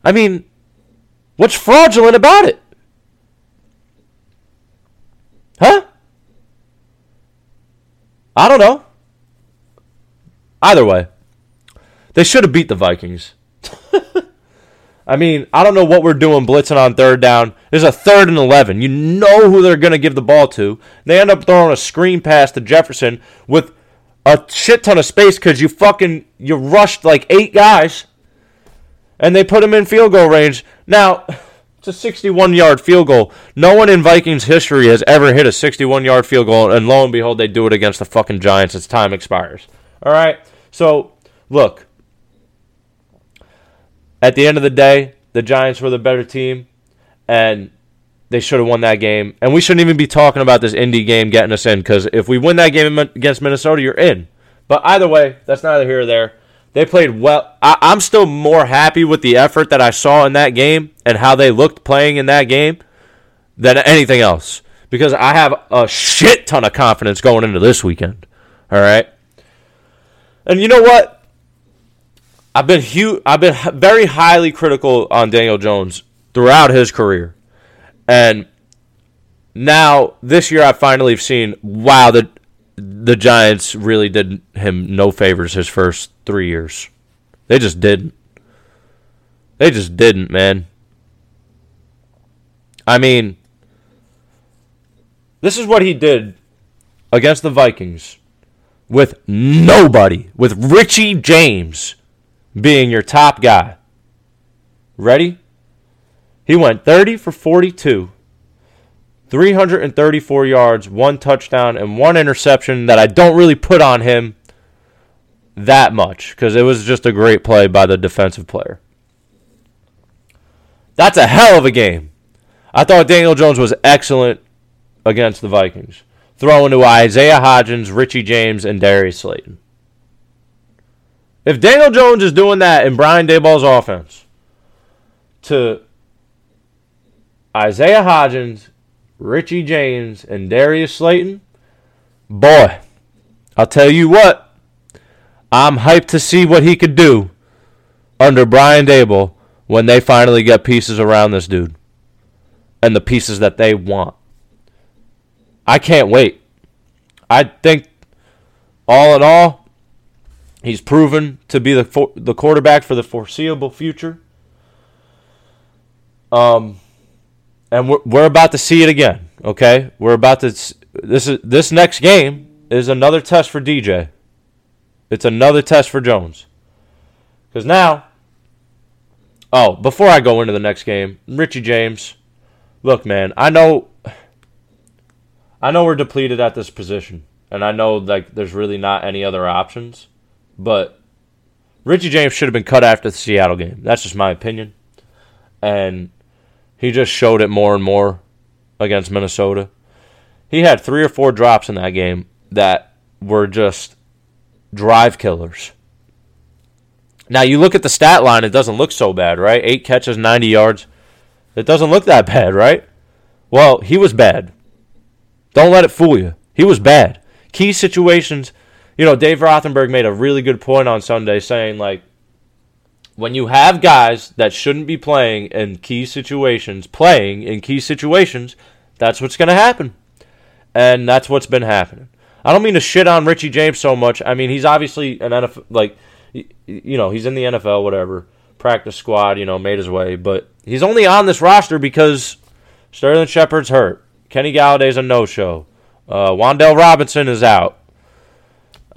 I mean, what's fraudulent about it? Huh? I don't know. Either way, they should have beat the Vikings. I mean, I don't know what we're doing blitzing on third down. There's a third and 11. You know who they're going to give the ball to. They end up throwing a screen pass to Jefferson with a shit ton of space because you fucking you rushed like eight guys, and they put him in field goal range. Now, it's a 61 yard field goal. No one in Vikings history has ever hit a 61 yard field goal, and lo and behold, they do it against the fucking Giants as time expires. All right, so look at the end of the day, the Giants were the better team, and they should have won that game. And we shouldn't even be talking about this Indy game getting us in because if we win that game against Minnesota, you're in. But either way, that's neither here or there. They played well. I, am still more happy with the effort that I saw in that game and how they looked playing in that game than anything else because I have a shit ton of confidence going into this weekend. All right. And you know what? I've been hu- I've been very highly critical on Daniel Jones throughout his career, and now this year I finally have seen wow the the Giants really did him no favors his first three years. They just didn't. They just didn't, man. I mean, this is what he did against the Vikings with nobody, with Richie James being your top guy. Ready? He went 30 for 42, 334 yards, one touchdown, and one interception that I don't really put on him that much because it was just a great play by the defensive player. That's a hell of a game. I thought Daniel Jones was excellent against the Vikings, throwing to Isaiah Hodgins, Richie James, and Darius Slayton. If Daniel Jones is doing that in Brian Daboll's offense to Isaiah Hodgins, Richie James, and Darius Slayton, boy, I'll tell you what, I'm hyped to see what he could do under Brian Daboll when they finally get pieces around this dude and the pieces that they want. I can't wait. I think all in all, he's proven to be the the quarterback for the foreseeable future. Um, and we're we're about to see it again. Okay, we're about to. This is this next game is another test for DJ. It's another test for Jones. Because now, oh, before I go into the next game, Richie James, look, man, I know I know we're depleted at this position, and I know like there's really not any other options, but Richie James should have been cut after the Seattle game. That's just my opinion, and he just showed it more and more against Minnesota. He had three or four drops in that game that were just drive killers. Now you look at the stat line; it doesn't look so bad, right? Eight catches, ninety yards. It doesn't look that bad, right? Well, he was bad. Don't let it fool you. He was bad. Key situations, you know, Dave Rothenberg made a really good point on Sunday saying, like, when you have guys that shouldn't be playing in key situations, playing in key situations, that's what's going to happen. And that's what's been happening. I don't mean to shit on Richie James so much. I mean, he's obviously an NFL, like, you know, he's in the NFL, whatever, practice squad, you know, made his way. But he's only on this roster because Sterling Shepard's hurt. Kenny Golladay's a no-show. Uh, Wan'Dale Robinson is out.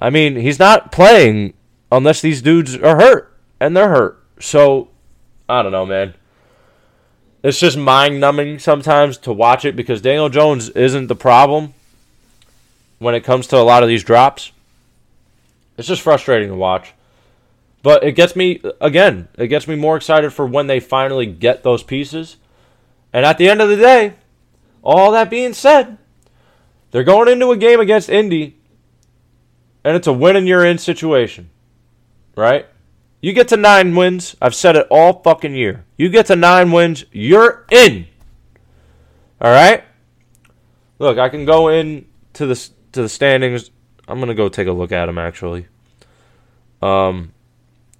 I mean, he's not playing unless these dudes are hurt, and they're hurt. So, I don't know, man. It's just mind-numbing sometimes to watch it because Daniel Jones isn't the problem when it comes to a lot of these drops. It's just frustrating to watch. But it gets me, again, it gets me more excited for when they finally get those pieces. And at the end of the day, all that being said, they're going into a game against Indy, and it's a win and you're in situation. Right? You get to nine wins. I've said it all fucking year. You get to nine wins, you're in. All right? Look, I can go in to the to the standings. I'm gonna go take a look at them actually. Um,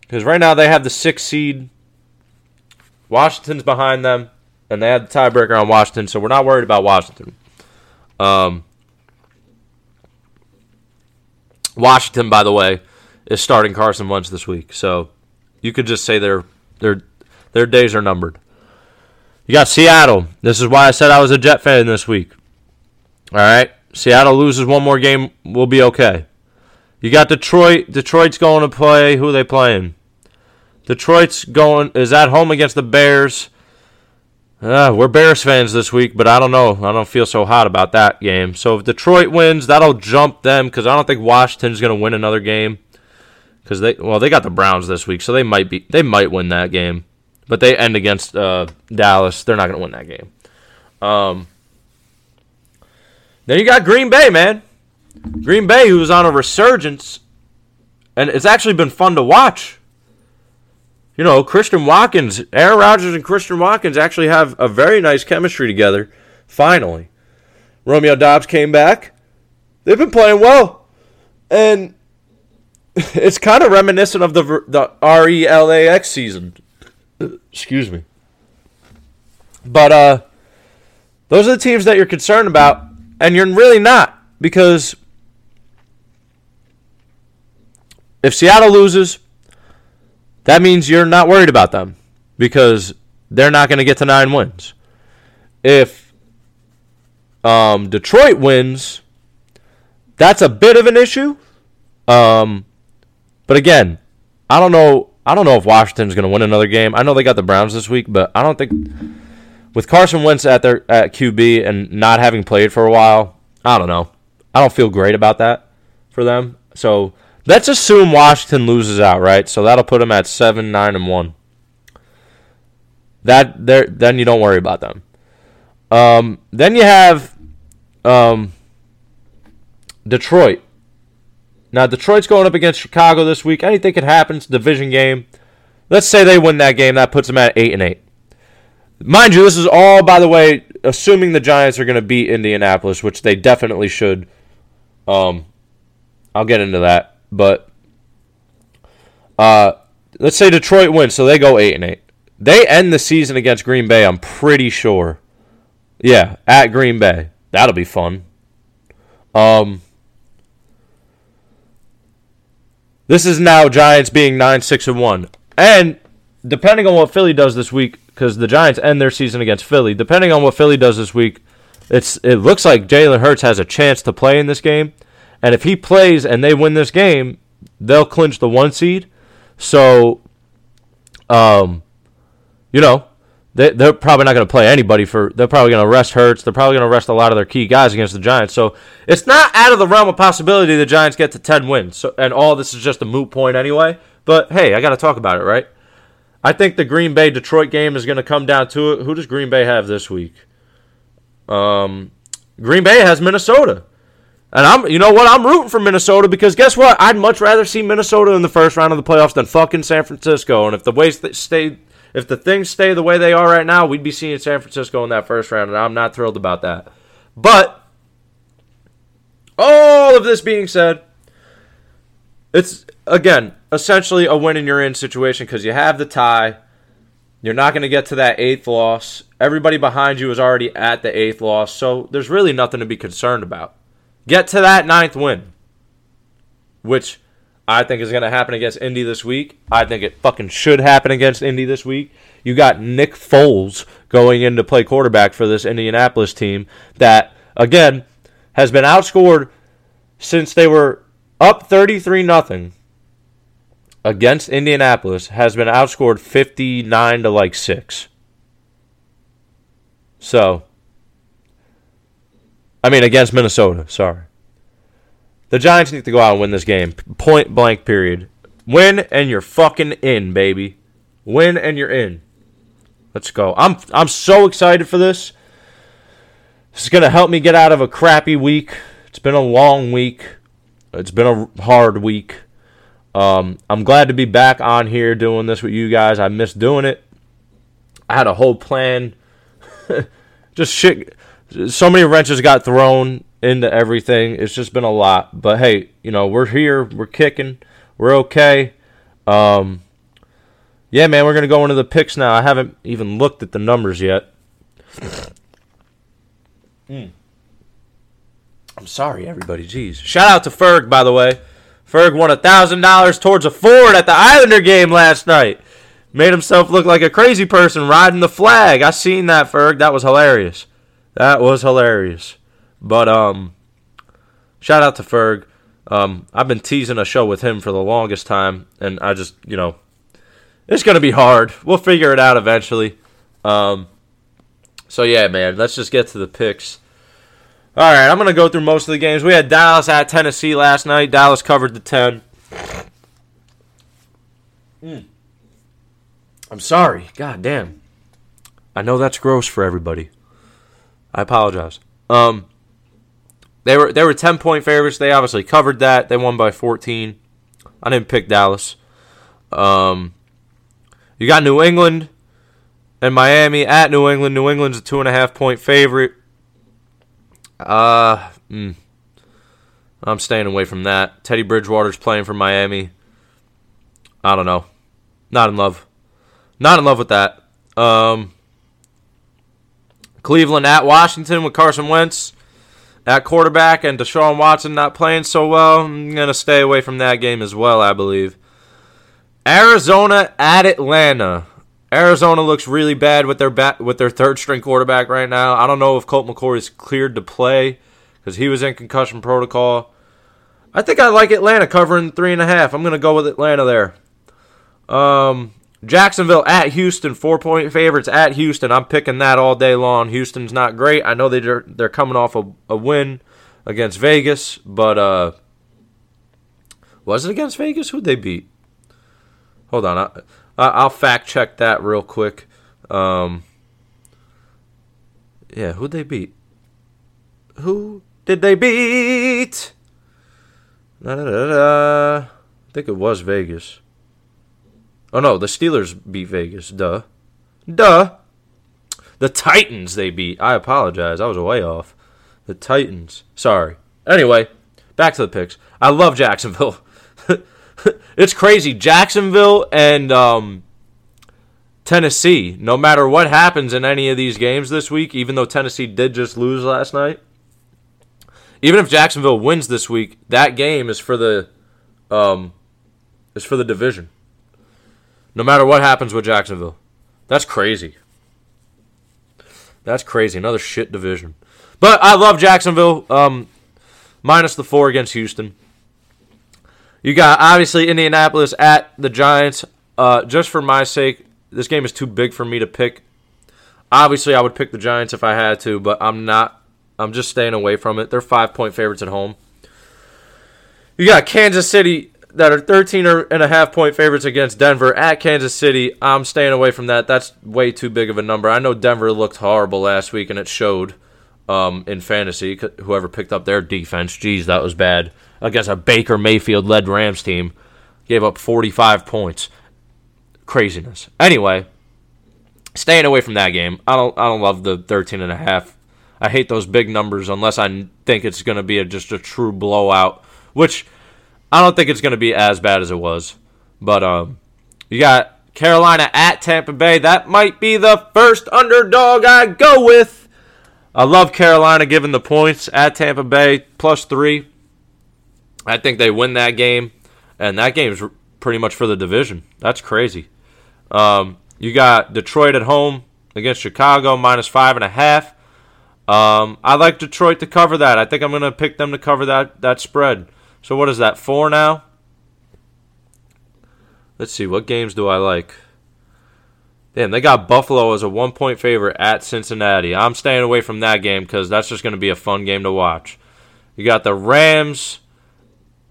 because right now they have the sixth seed. Washington's behind them and they had the tiebreaker on Washington, so we're not worried about Washington. Um, Washington, by the way, is starting Carson Wentz this week, so you could just say their their their days are numbered. You got Seattle. This is why I said I was a Jet fan this week. All right, Seattle loses one more game, we'll be okay. You got Detroit. Detroit's going to play. Who are they playing? Detroit's going is at home against the Bears. Uh, we're Bears fans this week, but I don't know. I don't feel so hot about that game. So if Detroit wins, that'll jump them because I don't think Washington's going to win another game. Because they well they got the Browns this week, so they might be they might win that game, but they end against uh, Dallas. They're not going to win that game. Um, then you got Green Bay, man. Green Bay, who's on a resurgence, and it's actually been fun to watch you know, Christian Watkins, Aaron Rodgers and Christian Watkins actually have a very nice chemistry together. Finally, Romeo Dobbs came back. They've been playing well, and it's kind of reminiscent of the the RELAX season. Excuse me. But uh, those are the teams that you're concerned about, and you're really not because if Seattle loses, that means you're not worried about them. because they're not going to get to nine wins. If um, Detroit wins, that's a bit of an issue. Um, but again, I don't know. I don't know if Washington's going to win another game. I know they got the Browns this week, but I don't think with Carson Wentz at their at QB and not having played for a while, I don't know. I don't feel great about that for them. So let's assume Washington loses out, right? So that'll put them at seven, nine, and one. That there, then you don't worry about them. Um, then you have um, Detroit. Now Detroit's going up against Chicago this week. Anything could happen. It's a division game. Let's say they win that game. That puts them at eight and eight. Mind you, this is all, by the way, assuming the Giants are going to beat Indianapolis, which they definitely should. Um, I'll get into that, but uh, let's say Detroit wins, so they go eight and eight. They end the season against Green Bay. I'm pretty sure. Yeah, at Green Bay. That'll be fun. Um, this is now Giants being nine six and one, and depending on what Philly does this week, because the Giants end their season against Philly. Depending on what Philly does this week, it's it looks like Jalen Hurts has a chance to play in this game, and if he plays and they win this game, they'll clinch the one seed. So, um, you know, they, they're probably not going to play anybody for. They're probably going to rest Hurts. They're probably going to rest a lot of their key guys against the Giants. So it's not out of the realm of possibility the Giants get to ten wins. So and all this is just a moot point anyway. But hey, I got to talk about it, right? I think the Green Bay Detroit game is going to come down to it. Who does Green Bay have this week? Um, Green Bay has Minnesota. And I'm, you know what? I'm rooting for Minnesota because guess what? I'd much rather see Minnesota in the first round of the playoffs than fucking San Francisco. And if the way they stay, if the things stay the way they are right now, we'd be seeing San Francisco in that first round, and I'm not thrilled about that. But all of this being said, it's again essentially a win and you're in situation because you have the tie. You're not going to get to that eighth loss. Everybody behind you is already at the eighth loss, so there's really nothing to be concerned about. Get to that ninth win, which I think is going to happen against Indy this week. I think it fucking should happen against Indy this week. You got Nick Foles going in to play quarterback for this Indianapolis team that, again, has been outscored since they were up 33 nothing against Indianapolis has been outscored 59 to like 6. So, I mean, against Minnesota, sorry. The Giants need to go out and win this game. Point blank, period. Win and you're fucking in, baby. Win and you're in. Let's go. I'm I'm so excited for this. This is gonna help me get out of a crappy week. It's been a long week. It's been a hard week. Um, I'm glad to be back on here doing this with you guys. I missed doing it. I had a whole plan. just shit. So many wrenches got thrown into everything. It's just been a lot. But hey, you know, we're here. We're kicking. We're okay. Um, yeah, man, we're going to go into the picks now. I haven't even looked at the numbers yet. Mm. I'm sorry, everybody. Jeez. Shout out to Ferg, by the way. Ferg won a $1,000 towards a Ford at the Islander game last night. Made himself look like a crazy person riding the flag. I seen that, Ferg. That was hilarious. That was hilarious. But, um, shout out to Ferg. Um, I've been teasing a show with him for the longest time, and I just, you know, it's to be hard. We'll figure it out eventually. Um, so, yeah, man, let's just get to the picks. All right, I'm to go through most of the games. We had Dallas at Tennessee last night. Dallas covered the 10. Mm. I'm sorry. God damn. I know that's gross for everybody. I apologize. Um, they were they were 10 point favorites. They obviously covered that. They won by 14. I didn't pick Dallas. Um, you got New England and Miami at New England. New England's a two and a half point favorite. Uh, mm, I'm staying away from that. Teddy Bridgewater's playing for Miami. I don't know. Not in love. Not in love with that. Um, Cleveland at Washington with Carson Wentz at quarterback and Deshaun Watson not playing so well. I'm going to stay away from that game as well, I believe. Arizona at Atlanta. Arizona looks really bad with their bat, with their third string quarterback right now. I don't know if Colt McCoy is cleared to play because he was in concussion protocol. I think I like Atlanta covering three and a half. I'm going to go with Atlanta there. Um, Jacksonville at Houston, four point favorites at Houston. I'm picking that all day long. Houston's not great. I know they're they're coming off a, a win against Vegas, but uh, was it against Vegas? Who'd they beat? Hold on, I, I'll fact check that real quick. Um, yeah, who'd they beat? Who did they beat? Da, da, da, I think it was Vegas. Oh no, the Steelers beat Vegas. Duh. Duh. The Titans they beat. I apologize. I was way off. The Titans. Sorry. Anyway, back to the picks. I love Jacksonville. it's crazy. Jacksonville and um, Tennessee, no matter what happens in any of these games this week, even though Tennessee did just lose last night, even if Jacksonville wins this week, that game is for the um, is for the division no matter what happens with Jacksonville. That's crazy. That's crazy. Another shit division. But I love Jacksonville. Um, minus the four against Houston. You got obviously Indianapolis at the Giants. Uh, just for my sake, this game is too big for me to pick. Obviously, I would pick the Giants if I had to, but I'm not. I'm just staying away from it. They're five point favorites at home. You got Kansas City that are 13 and a half point favorites against Denver at Kansas City. I'm staying away from that. That's way too big of a number. I know Denver looked horrible last week, and it showed um, in fantasy. Whoever picked up their defense, geez, that was bad against a Baker Mayfield led Rams team. Gave up 45 points. Craziness. Anyway, staying away from that game. I don't. I don't love the 13 and a half. I hate those big numbers unless I think it's going to be a, just a true blowout, which I don't think it's going to be as bad as it was. But um, you got Carolina at Tampa Bay. That might be the first underdog I go with. I love Carolina given the points at Tampa Bay plus three. I think they win that game, and that game's pretty much for the division. That's crazy. Um, you got Detroit at home against Chicago minus five and a half. Um, I like Detroit to cover that. I think I'm going to pick them to cover that that spread. So what is that? Four now? Let's see. What games do I like? Damn, they got Buffalo as a one point favorite at Cincinnati. I'm staying away from that game because that's just going to be a fun game to watch. You got the Rams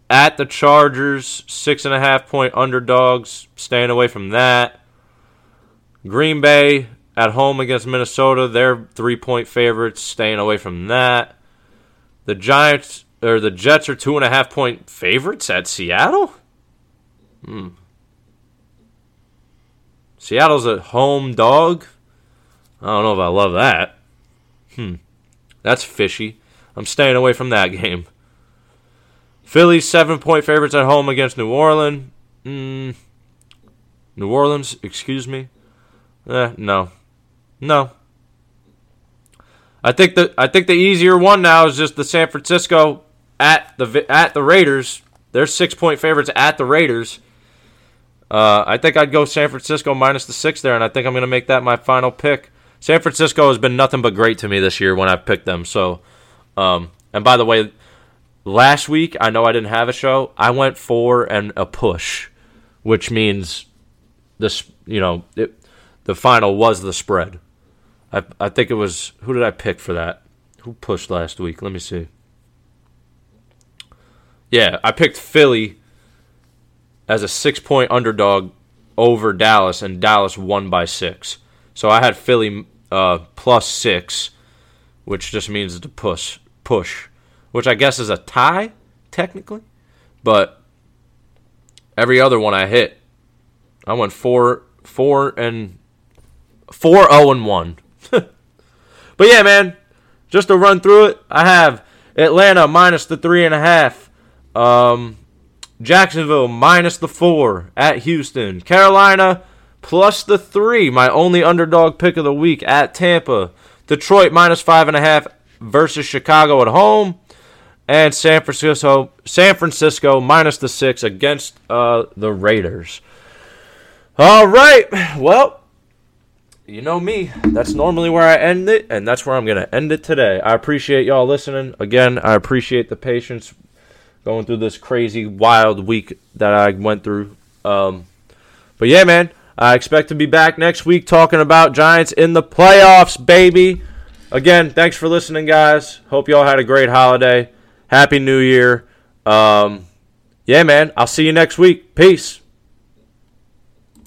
at the Chargers, six and a half point underdogs. Staying away from that. Green Bay at home against Minnesota. They're three point favorites. Staying away from that. The Giants or the Jets are two and a half point favorites at Seattle. Hmm. Seattle's a home dog. I don't know if I love that. Hmm. That's fishy. I'm staying away from that game. Philly's seven point favorites at home against New Orleans. Hmm. New Orleans, excuse me. Eh, no. No. I think the I think the easier one now is just the San Francisco at the at the Raiders. They're six point favorites at the Raiders. Uh, I think I'd go San Francisco minus the six there, and I think I'm going to make that my final pick. San Francisco has been nothing but great to me this year when I've picked them. So, um, and by the way, last week I know I didn't have a show. I went for and a push, which means this. You know, it, the final was the spread. I I think it was who did I pick for that? Who pushed last week? Let me see. Yeah, I picked Philly as a six point underdog over Dallas, and Dallas won by six. So I had Philly uh, plus six, which just means to push, push, which I guess is a tie technically, but every other one I hit. I went four, four and four, zero oh, and one. but yeah, man, just to run through it, I have Atlanta minus the three and a half. Um, Jacksonville minus the four at Houston. Carolina plus the three, my only underdog pick of the week at Tampa. Detroit minus five and a half versus Chicago at home. And San Francisco, San Francisco minus the six against uh, the Raiders. All right, well, you know me. That's normally where I end it, and that's where I'm going to end it today. I appreciate y'all listening. Again, I appreciate the patience going through this crazy, wild week that I went through. Um, but yeah, man, I expect to be back next week talking about Giants in the playoffs, baby. Again, thanks for listening, guys. Hope y'all had a great holiday. Happy New Year. Um, yeah, man, I'll see you next week. Peace.